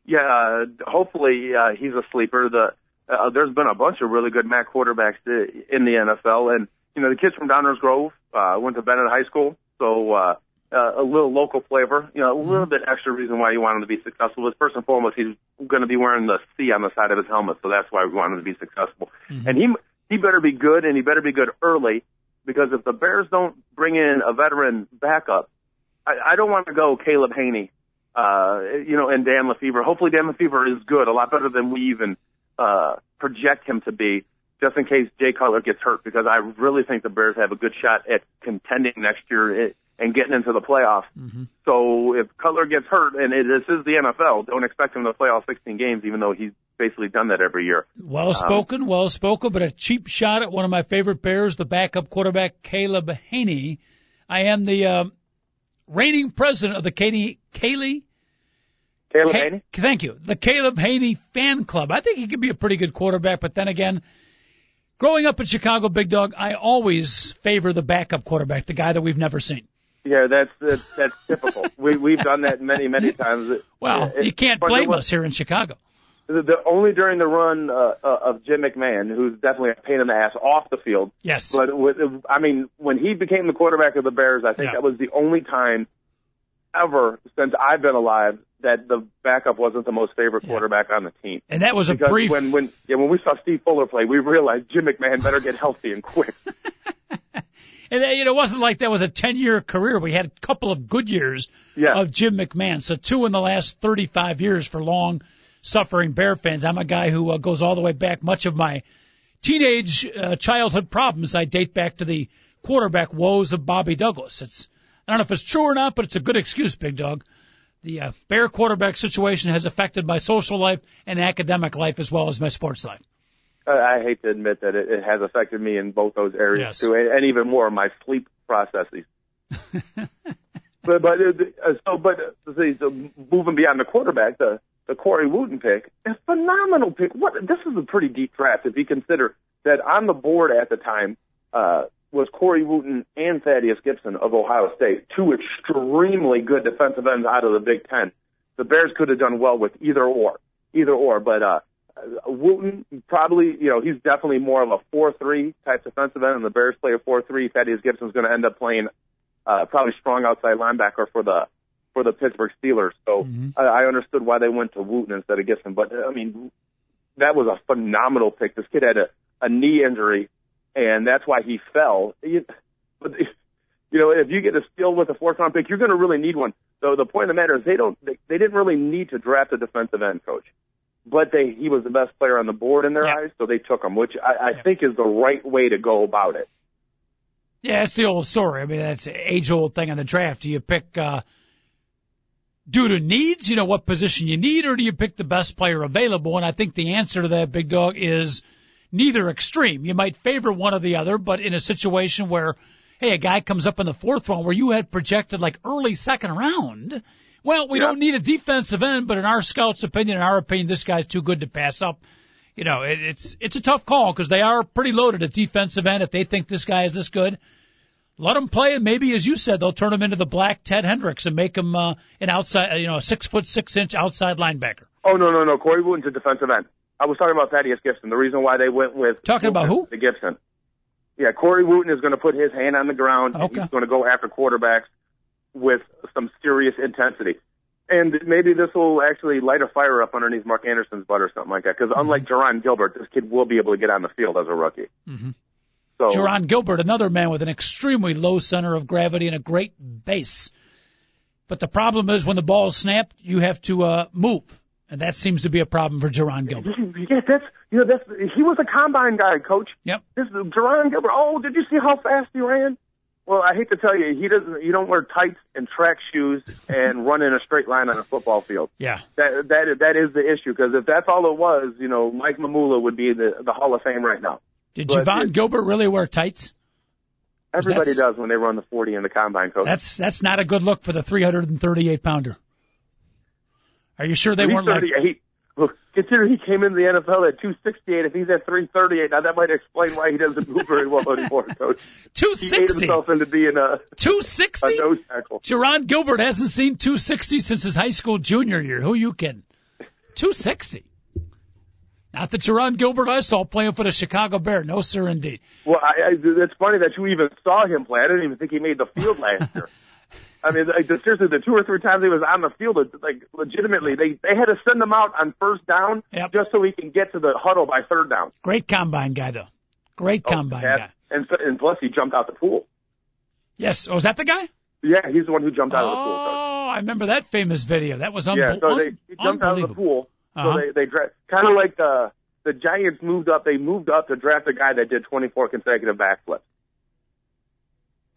Yeah, uh, hopefully uh, he's a sleeper. The uh, there's been a bunch of really good MAC quarterbacks in the NFL, and you know the kids from Downers Grove uh, went to Benet High School, so uh, uh, a little local flavor. You know, a little bit extra reason why you want him to be successful. But first and foremost, he's going to be wearing the C on the side of his helmet, so that's why we want him to be successful. And he he better be good, and he better be good early, because if the Bears don't bring in a veteran backup, I, I don't want to go Caleb Hanie uh, you know, and Dan LeFevour. Hopefully Dan LeFevour is good, a lot better than we even uh, project him to be, just in case Jay Cutler gets hurt, because I really think the Bears have a good shot at contending next year. It, and getting into the playoffs. Mm-hmm. So if Cutler gets hurt, and it, this is the NFL, don't expect him to play all 16 games, even though he's basically done that every year. Well spoken, well spoken, but a cheap shot at one of my favorite Bears, the backup quarterback Caleb Hanie. I am the uh, reigning president of the Katie Kaylee. Caleb Ha- Hanie? Thank you. The Caleb Hanie fan club. I think he could be a pretty good quarterback, but then again, growing up in Chicago, Big Dog, I always favor the backup quarterback, the guy that we've never seen. Yeah, that's that's, that's typical. we we've done that many many times. Well, It- you can't blame the- us here in Chicago. The, the only during the run uh, uh, of Jim McMahon, who's definitely a pain in the ass off the field. Yes. But with, I mean, when he became the quarterback of the Bears, I think Yeah. that was the only time ever since I've been alive that the backup wasn't the most favorite quarterback on the team. And that was a Because brief. when when yeah, when we saw Steve Fuller play, we realized Jim McMahon better get healthy and quick. And uh, you know, it wasn't like that was a 10 year career. We had a couple of good years Yeah. of Jim McMahon. So two in the last 35 years for long suffering Bear fans. I'm a guy who uh, goes all the way back. Much of my teenage uh, childhood problems I date back to the quarterback woes of Bobby Douglass. It's, I don't know if it's true or not, but it's a good excuse, big dog. The uh, Bear quarterback situation has affected my social life and academic life as well as my sports life. Uh, I hate to admit that it, it has affected me in both those areas Yes. too, and, and even more my sleep processes. but but uh, so but uh, see, so moving beyond the quarterback, the the Corey Wootton pick, a phenomenal pick. What this is a pretty deep draft if you consider that on the board at the time uh, was Corey Wootton and Thaddeus Gibson of Ohio State, two extremely good defensive ends out of the Big Ten. The Bears could have done well with either or, either or, but uh, uh, Wootton probably, you know, he's definitely more of a four-three type defensive end, and the Bears play a four-three. Thaddeus Gibson's going to end up playing uh, probably strong outside linebacker for the for the Pittsburgh Steelers. So I, I understood why they went to Wootton instead of Gibson. But uh, I mean, that was a phenomenal pick. This kid had a, a knee injury, and that's why he fell. You, but you know, if you get a steal with a fourth round pick, you're going to really need one. So the point of the matter is, they don't, they, they didn't really need to draft a defensive end coach, but they he was the best player on the board in their Yeah. eyes, so they took him, which I, I think is the right way to go about it. Yeah, it's the old story. I mean, that's an age old thing in the draft. Do you pick uh, due to needs, you know, what position you need, or do you pick the best player available? And I think the answer to that, big dog, is neither extreme. You might favor one or the other, but in a situation where, hey, a guy comes up in the fourth round where you had projected like early second round, well, we Yeah. don't need a defensive end, but in our scouts' opinion, in our opinion, this guy's too good to pass up. You know, it, it's it's a tough call because they are pretty loaded at defensive end. If they think this guy is this good, let him play, and maybe, as you said, they'll turn him into the black Ted Hendricks and make him uh, an outside, uh, you know, a six foot six inch outside linebacker. Oh no no no, Corey Wootton's a defensive end. I was talking about Thaddeus Gibson. The reason why they went with Talking about who? The Gibson. Yeah, Corey Wootton is going to put his hand on the ground. and He's going to go after quarterbacks with some serious intensity. And maybe this will actually light a fire up underneath Mark Anderson's butt or something like that. Because unlike Jarron Gilbert, this kid will be able to get on the field as a rookie. Mhm. So Jarron Gilbert, another man with an extremely low center of gravity and a great base. But the problem is when the ball is snapped, you have to uh, move, and that seems to be a problem for Jarron Gilbert. yeah, that's you know that's he was a combine guy, coach. Yep. This is Jarron Gilbert. Oh, did you see how fast he ran? Well, I hate to tell you, he doesn't. You don't wear tights and track shoes and run in a straight line on a football field. Yeah. That that that is the issue because if that's all it was, you know, Mike Mamula would be the the Hall of Fame right now. Did But Javon Gilbert really wear tights? Everybody does when they run the 40 in the combine, coach. That's that's not a good look for the 338 pounder. Are you sure they weren't like? 338. Look, consider he came into the NFL at 268. If he's at 338, now that might explain why he doesn't move very well anymore, coach. He made himself into being a, a 260? nose tackle. Jarron Gilbert hasn't seen 260 since his high school junior year. Who you kidding? 260. Not the Jarron Gilbert I saw playing for the Chicago Bear. No, sir, indeed. Well, I, I, it's funny that you even saw him play. I didn't even think he made the field last year. I mean, like, the, seriously, the two or three times he was on the field, like legitimately, they they had to send him out on first down Yep. just so he can get to the huddle by third down. Great combine guy, though. Great combine Yeah. guy. And and plus, he jumped out the pool. Yes. Oh, is that the guy? Yeah, he's the one who jumped out of the pool. Oh, I remember that famous video. That was unbelievable. Yeah, so they he jumped out of the pool. Uh-huh. So they they dra- kind of like the the Giants moved up. They moved up to draft a guy that did 24 consecutive backflips.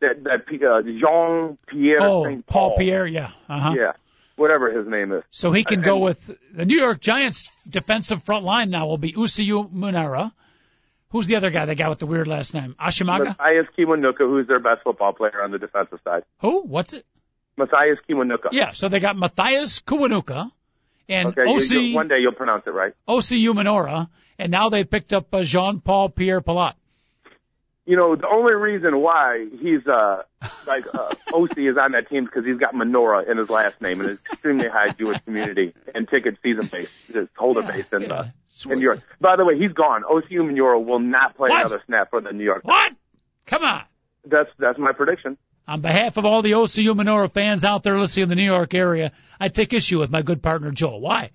That that P- uh, Jean Pierre Oh, Saint Paul Paul. Pierre, yeah. Uh-huh. Yeah, whatever his name is. So he can And- go with the New York Giants defensive front line now will be Usiu Munara. Who's the other guy that got with the weird last name? Ashimaga? Mathias Kiwanuka, who's their best football player on the defensive side. Who? What's it? Mathias Kiwanuka. Yeah, so they got Mathias Kiwanuka and Okay, you, OC you, one day you'll pronounce it right. Osi Umenyiora, and now they picked up uh, Jean-Paul Pierre Palat. You know, the only reason why he's uh like uh, OC is on that team because he's got menorah in his last name and it's extremely high Jewish community and ticket season base, just holder base in, uh, in New York. By the way, he's gone. OCU Menorah will not play What? another snap for the New York. What? Come on. That's that's my prediction. On behalf of all the OCU Menorah fans out there listening in the New York area, I take issue with my good partner Joel. Why?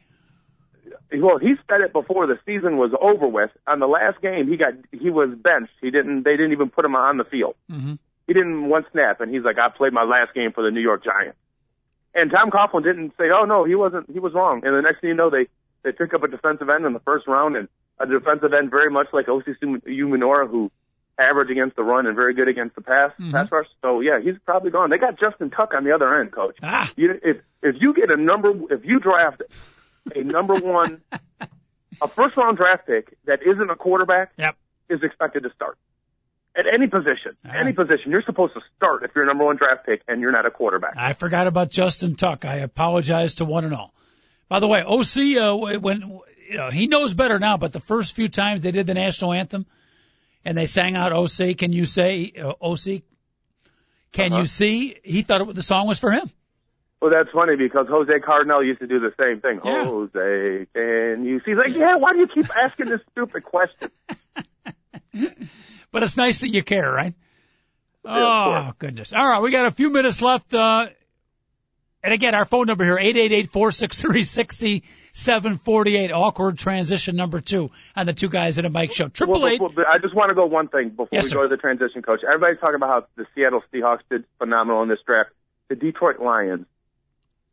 Well, he said it before the season was over with. On the last game, he got he was benched. He didn't. They didn't even put him on the field. Mm-hmm. He didn't one snap, and he's like, "I played my last game for the New York Giants." And Tom Coughlin didn't say, "Oh no, he wasn't. He was wrong." And the next thing you know, they they pick up a defensive end in the first round, and a defensive end very much like Osi Umenyiora, who average against the run and very good against the pass Mhm. pass rush. So yeah, he's probably gone. They got Justin Tuck on the other end, coach. Ah. You, if if you get a number, if you draft a number one, a first round draft pick that isn't a quarterback, Yep. is expected to start at any position. All any right. position, you're supposed to start if you're a number one draft pick and you're not a quarterback. I forgot about Justin Tuck. I apologize to one and all. By the way, OC, uh, when you know he knows better now, but the first few times they did the national anthem and they sang out OC, can you say uh, OC? Can Uh-huh. you see? He thought it, the song was for him. Well, that's funny because Jose Cardenal used to do the same thing. Yeah. Jose, can you see? He's like, yeah. Why do you keep asking this stupid question? But it's nice that you care, right? of oh goodness! All right, we got a few minutes left. Uh, and again, our phone number here 888-463-6748, Awkward transition number two on the two guys in a mic show. Triple Well, eight. well, I just want to go one thing before Yes, we sir. go to the transition coach. Everybody's talking about how the Seattle Seahawks did phenomenal in this draft. The Detroit Lions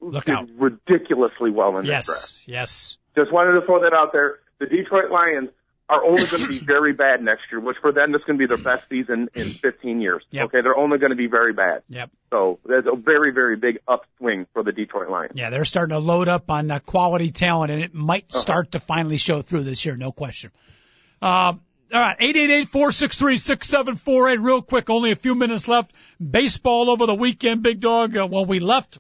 Look out! ridiculously well in this draft. Yes, yes. Just wanted to throw that out there. The Detroit Lions are only going to be very bad next year, which for them is going to be their best season in 15 years. Yep. Okay, they're only going to be very bad. Yep. So there's a very, very big upswing for the Detroit Lions. Yeah, they're starting to load up on uh, quality talent, and it might Uh-huh. start to finally show through this year, no question. Um, all right, eight eight eight four six three six seven four eight. Real quick, only a few minutes left. Baseball over the weekend, big dog. Uh, when we left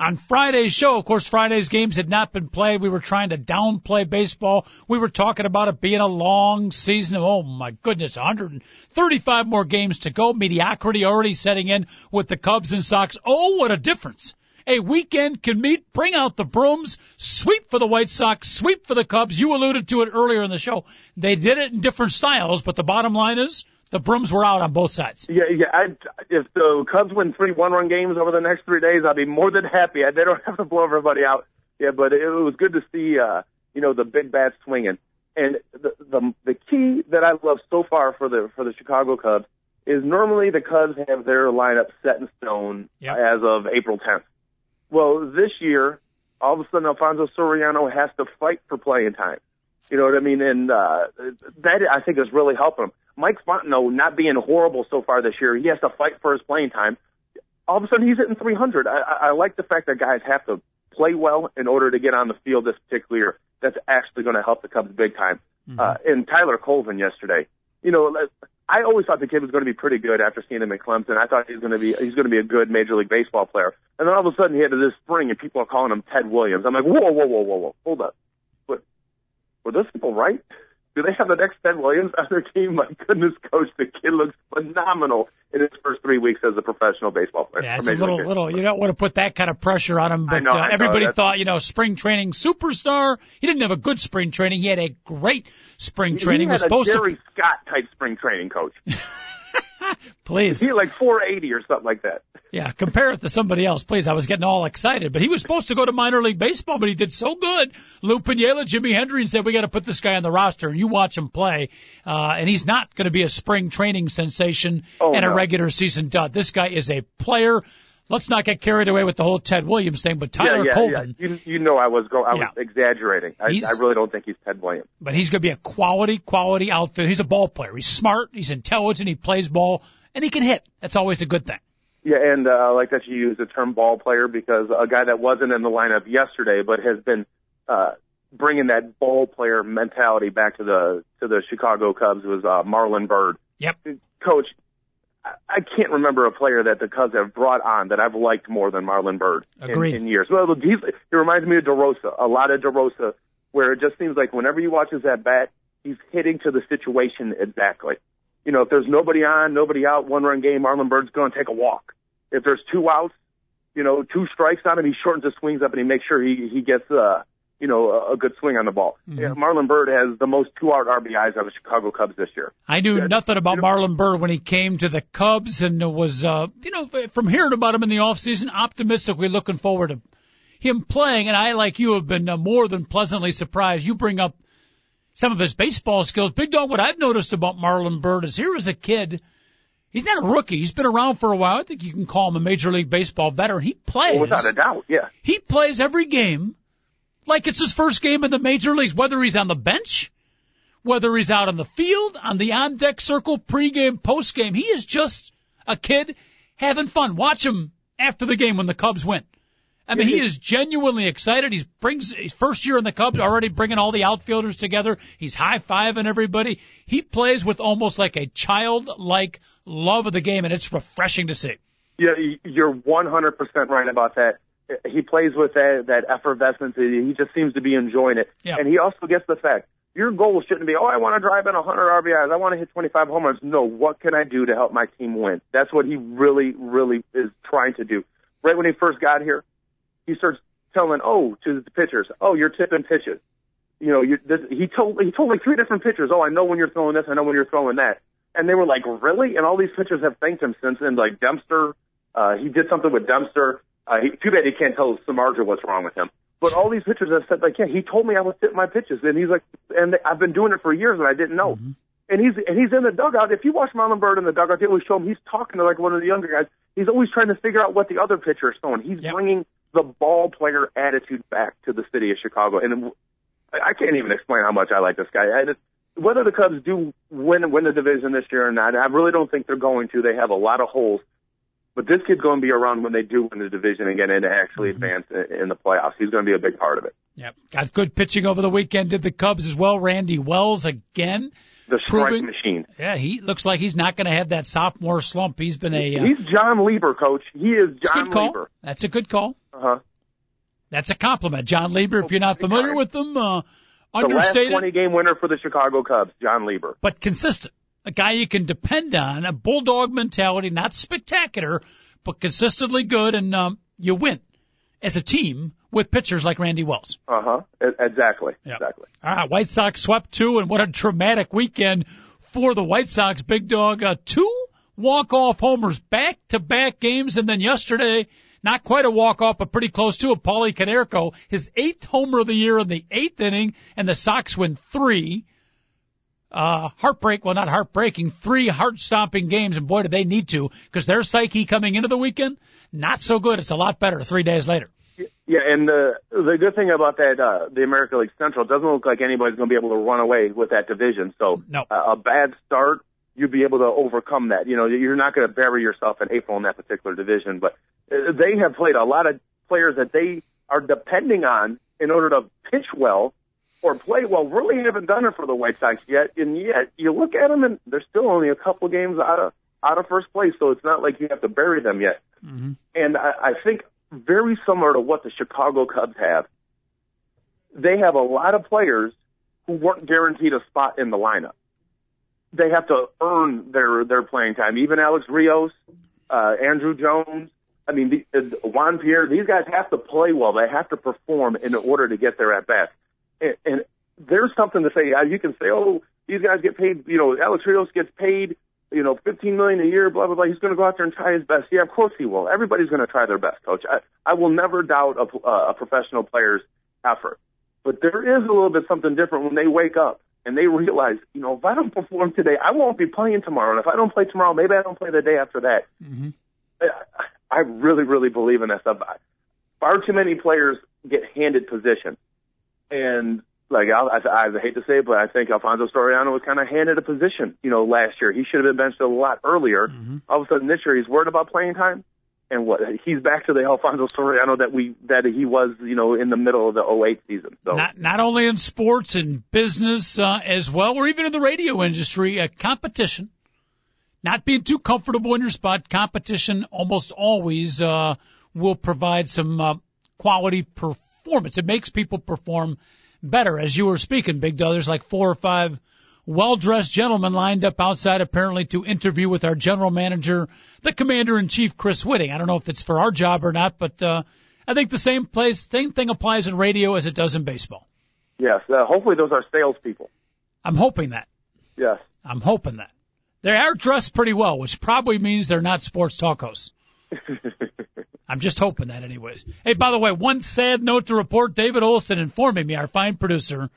on Friday's show, of course, Friday's games had not been played. We were trying to downplay baseball. We were talking about it being a long season. Oh my goodness, 135 more games to go. Mediocrity already setting in with the Cubs and Sox. Oh, what a difference. A weekend can meet, bring out the brooms, sweep for the White Sox, sweep for the Cubs. You alluded to it earlier in the show. They did it in different styles, but the bottom line is the brooms were out on both sides. Yeah, yeah. I, if the Cubs win three one-run games over the next three days, I'll be more than happy. They don't have to blow everybody out. Yeah, but it was good to see, uh, you know, the big bats swinging. And the the the key that I love so far for the for the Chicago Cubs is normally the Cubs have their lineup set in stone Yep. as of April 10th. Well, this year, all of a sudden, Alfonso Soriano has to fight for playing time. You know what I mean? And uh, that I think is really helping him. Mike Fontenot not being horrible so far this year, he has to fight for his playing time. All of a sudden, he's hitting 300. I, I, like the fact that guys have to play well in order to get on the field this particular year. That's actually going to help the Cubs big time. Uh, and Tyler Colvin yesterday, you know, I always thought the kid was going to be pretty good after seeing him at Clemson. I thought he was going to be he's going to be a good Major League Baseball player. And then all of a sudden he had this spring, and people are calling him Ted Williams. I'm like, whoa, whoa, whoa, whoa, whoa, hold up. Were those people right? Do they have the next Ted Williams on their team? My goodness, coach, the kid looks phenomenal in his first three weeks as a professional baseball player. Yeah, it's a little, little. You don't want to put that kind of pressure on him, but know, uh, know, everybody that's- thought, you know, spring training superstar. He didn't have a good spring training. He had a great spring training. He was had a supposed Jerry Scott type spring training coach. please. He like 480 or something like that. Yeah, compare it to somebody else, please. I was getting all excited, but he was supposed to go to minor league baseball, but he did so good. Lou Piniella, Jimmy Hendry said, we got to put this guy on the roster and you watch him play. Uh, and he's not going to be a spring training sensation Oh, and a regular season dud. This guy is a player. Let's not get carried away with the whole Ted Williams thing, but Tyler yeah, yeah, Colvin, yeah. You, you know, I was go, I was exaggerating. I, I really don't think he's Ted Williams. but he's going to be a quality, quality outfit. He's a ball player. He's smart. He's intelligent. He plays ball and he can hit. That's always a good thing. Yeah, and uh, I like that you use the term ball player because a guy that wasn't in the lineup yesterday but has been uh, bringing that ball player mentality back to the to the Chicago Cubs was uh, Marlon Byrd. Yep. Coach, I- can't remember a player that the Cubs have brought on that I've liked more than Marlon Byrd in, in years. Well, he's, he reminds me of DeRosa, a lot of DeRosa, where it just seems like whenever you watch his at bat, he's hitting to the situation exactly. You know, if there's nobody on, nobody out, one run game, Marlon Byrd's going to take a walk. If there's two outs, you know, two strikes on him, he shortens his swings up and he makes sure he he gets uh you know a, a good swing on the ball. Yeah, Marlon Byrd has the most two out RBIs of the Chicago Cubs this year. I knew nothing about You know- Marlon Byrd when he came to the Cubs and was, uh, you know, from hearing about him in the offseason, optimistically looking forward to him playing. And I, like you, have been uh, more than pleasantly surprised. You bring up some of his baseball skills. Big Dog, what I've noticed about Marlon Byrd is here as a kid, he's not a rookie. He's been around for a while. I think you can call him a Major League Baseball veteran. He plays. Well, without a doubt, yeah. He plays every game like it's his first game in the major leagues, whether he's on the bench, whether he's out on the field, on the on deck circle, pregame, postgame. He is just a kid having fun. Watch him after the game when the Cubs win. I mean, he is genuinely excited. He brings his first year in the Cubs, already bringing all the outfielders together. He's high fiving everybody. He plays with almost like a childlike love of the game, and it's refreshing to see. Yeah, you're 100% right about that. He plays with that, that effervescence. He just seems to be enjoying it. Yeah. And he also gets the fact your goal shouldn't be, oh, I want to drive in 100 RBIs. I want to hit 25 home runs. No, what can I do to help my team win? That's what he really, really is trying to do. Right when he first got here, he starts telling, oh, to the pitchers, oh, you're tipping pitches. You know, you, this, he told he told like three different pitchers, oh, I know when you're throwing this, I know when you're throwing that, and they were like, really? And all these pitchers have thanked him since. And like Dempster, uh, he did something with Dempster. Uh, he, too bad he can't tell Samardzija what's wrong with him. But all these pitchers have said like, yeah, he told me I was hitting my pitches, and he's like, and I've been doing it for years, and I didn't know. And he's and he's in the dugout. If you watch Marlon Byrd in the dugout, they always show him he's talking to like one of the younger guys. He's always trying to figure out what the other pitcher is throwing. He's Yep. bringing the ball player attitude back to the city of Chicago, and I I can't even explain how much I like this guy. I just, whether the Cubs do win win the division this year or not, I really don't think they're going to. They have a lot of holes. But this kid's going to be around when they do win the division again and into actually advance in the playoffs. He's going to be a big part of it. Yep. Got good pitching over the weekend. Did the Cubs as well. Randy Wells again. The strike Proving- machine. Yeah, he looks like he's not going to have that sophomore slump. He's been a uh, He's Jon Lieber, coach. He is John good call. Lieber. That's a good call. Uh-huh. That's a compliment, Jon Lieber. If you're not familiar with him, uh, The last 20 game winner for the Chicago Cubs, Jon Lieber. but consistent. A guy you can depend on. A bulldog mentality, not spectacular, but consistently good, and um, you win as a team with pitchers like Randy Wells. Uh huh. Exactly. Yep. Exactly. All right, White Sox swept two, and what a dramatic weekend for the White Sox. Big dog, uh, two walk-off homers, back-to-back games, and then yesterday, not quite a walk-off, but pretty close to it. Paulie Konerko, his eighth homer of the year in the eighth inning, and the Sox win three. Uh, heartbreak, well, not heartbreaking, three heart-stomping games, and boy, do they need to, because their psyche coming into the weekend, not so good. It's a lot better three days later. Yeah, and the the good thing about that, uh, the American League Central, doesn't look like anybody's going to be able to run away with that division. So No. uh, a bad start, you'll be able to overcome that. You know, you're not going to bury yourself in April in that particular division. But uh, they have played a lot of players that they are depending on in order to pitch well or play well. Really haven't done it for the White Sox yet, and yet you look at them and they're still only a couple games out of out of first place. So it's not like you have to bury them yet. And I, I think very similar to what the Chicago Cubs have. They have a lot of players who weren't guaranteed a spot in the lineup. They have to earn their their playing time. Even Alex Rios, uh, Andruw Jones. I mean, the, uh, Juan Pierre. These guys have to play well. They have to perform in order to get there at bats. And, and there's something to say. You can say, oh, these guys get paid. You know, Alex Rios gets paid you know, 15 million a year, blah, blah, blah. He's going to go out there and try his best. Yeah, of course he will. Everybody's going to try their best, coach. I, I will never doubt a, a professional player's effort. But there is a little bit something different when they wake up and they realize, you know, if I don't perform today, I won't be playing tomorrow. And if I don't play tomorrow, maybe I don't play the day after that. Mm-hmm. I, I really, really believe in that stuff. Far too many players get handed position. And like I, I, I hate to say it, but I think Alfonso Soriano was kind of handed a position. You know, last year he should have been benched a lot earlier. Mm-hmm. All of a sudden this year he's worried about playing time, and what he's back to the Alfonso Soriano that we that he was, you know, in the middle of the 08 season. So Not not only in sports and business uh, as well, or even in the radio industry, uh, competition. Not being too comfortable in your spot, competition almost always uh, will provide some uh, quality performance. It makes people perform better. As you were speaking, Big Dog, there's like four or five well-dressed gentlemen lined up outside apparently to interview with our general manager, the commander in chief, Chris Whitting. I don't know if it's for our job or not, but uh, I think the same place, same thing applies in radio as it does in baseball. yes, uh, hopefully those are salespeople. I'm hoping that. Yes. I'm hoping that. They are dressed pretty well, which probably means they're not sports talk hosts. I'm just hoping that anyways. Hey, by the way, one sad note to report, David Olson informing me, our fine producer,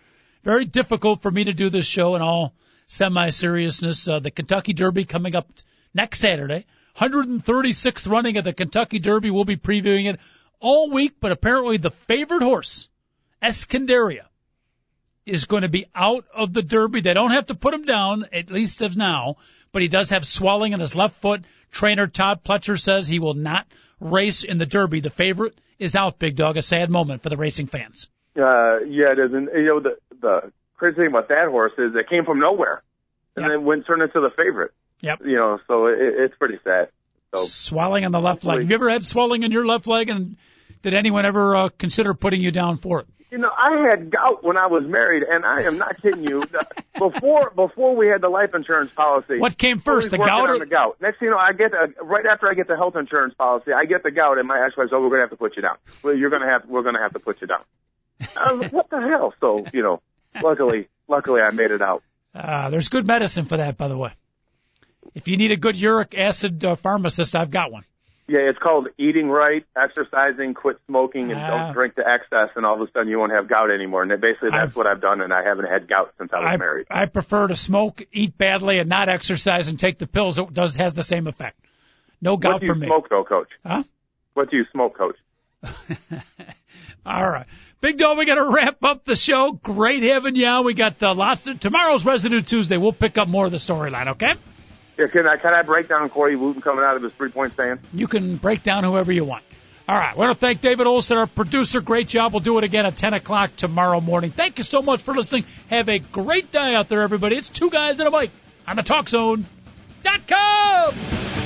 very difficult for me to do this show in all semi-seriousness. Uh, the Kentucky Derby coming up next Saturday. 136th running of the Kentucky Derby. We'll be previewing it all week, but apparently the favorite horse, Eskendereya, is going to be out of the Derby. They don't have to put him down, at least as now, but he does have swelling in his left foot. Trainer Todd Pletcher says he will not race in the Derby. The favorite is out, Big Dog. A sad moment for the racing fans. Uh, yeah, it is. And you know the the crazy thing about that horse is it came from nowhere, and Yep. then went turned into the favorite. Yep. You know, so it, it's pretty sad. So Swelling on the left leg. Have you ever had swelling in your left leg, and did anyone ever uh, consider putting you down for it? You know, I had gout when I was married, and I am not kidding you. before before we had the life insurance policy, What came first, the I was working gout or the gout? Next thing you know, I get the, right after I get the health insurance policy, I get the gout, and my ex-wife says, "Oh, we're gonna have to put you down. Well, you're gonna have we're gonna have to put you down." I was like, "What the hell?" So you know, luckily, luckily, I made it out. Uh, there's good medicine for that, by the way. If you need a good uric acid uh, pharmacist, I've got one. Yeah, it's called eating right, exercising, quit smoking, and Ah. don't drink to excess, and all of a sudden you won't have gout anymore. And basically, that's I've- what I've done, and I haven't had gout since I was I, married. I prefer to smoke, eat badly, and not exercise and take the pills. It does has the same effect. No What gout do for you me. smoke, though, Coach? Huh? What do you smoke, Coach? All right. Big dog, we got to wrap up the show. Great having you on. We got uh, lots of, tomorrow's Residue Tuesday. We'll pick up more of the storyline, okay? Yeah, can I can I break down Corey Wooten coming out of his three point stand? You can break down whoever you want. All right. Want to thank David Olson, our producer. Great job. We'll do it again at 10 o'clock tomorrow morning. Thank you so much for listening. Have a great day out there, everybody. It's two guys and a mic on the TalkZone.com.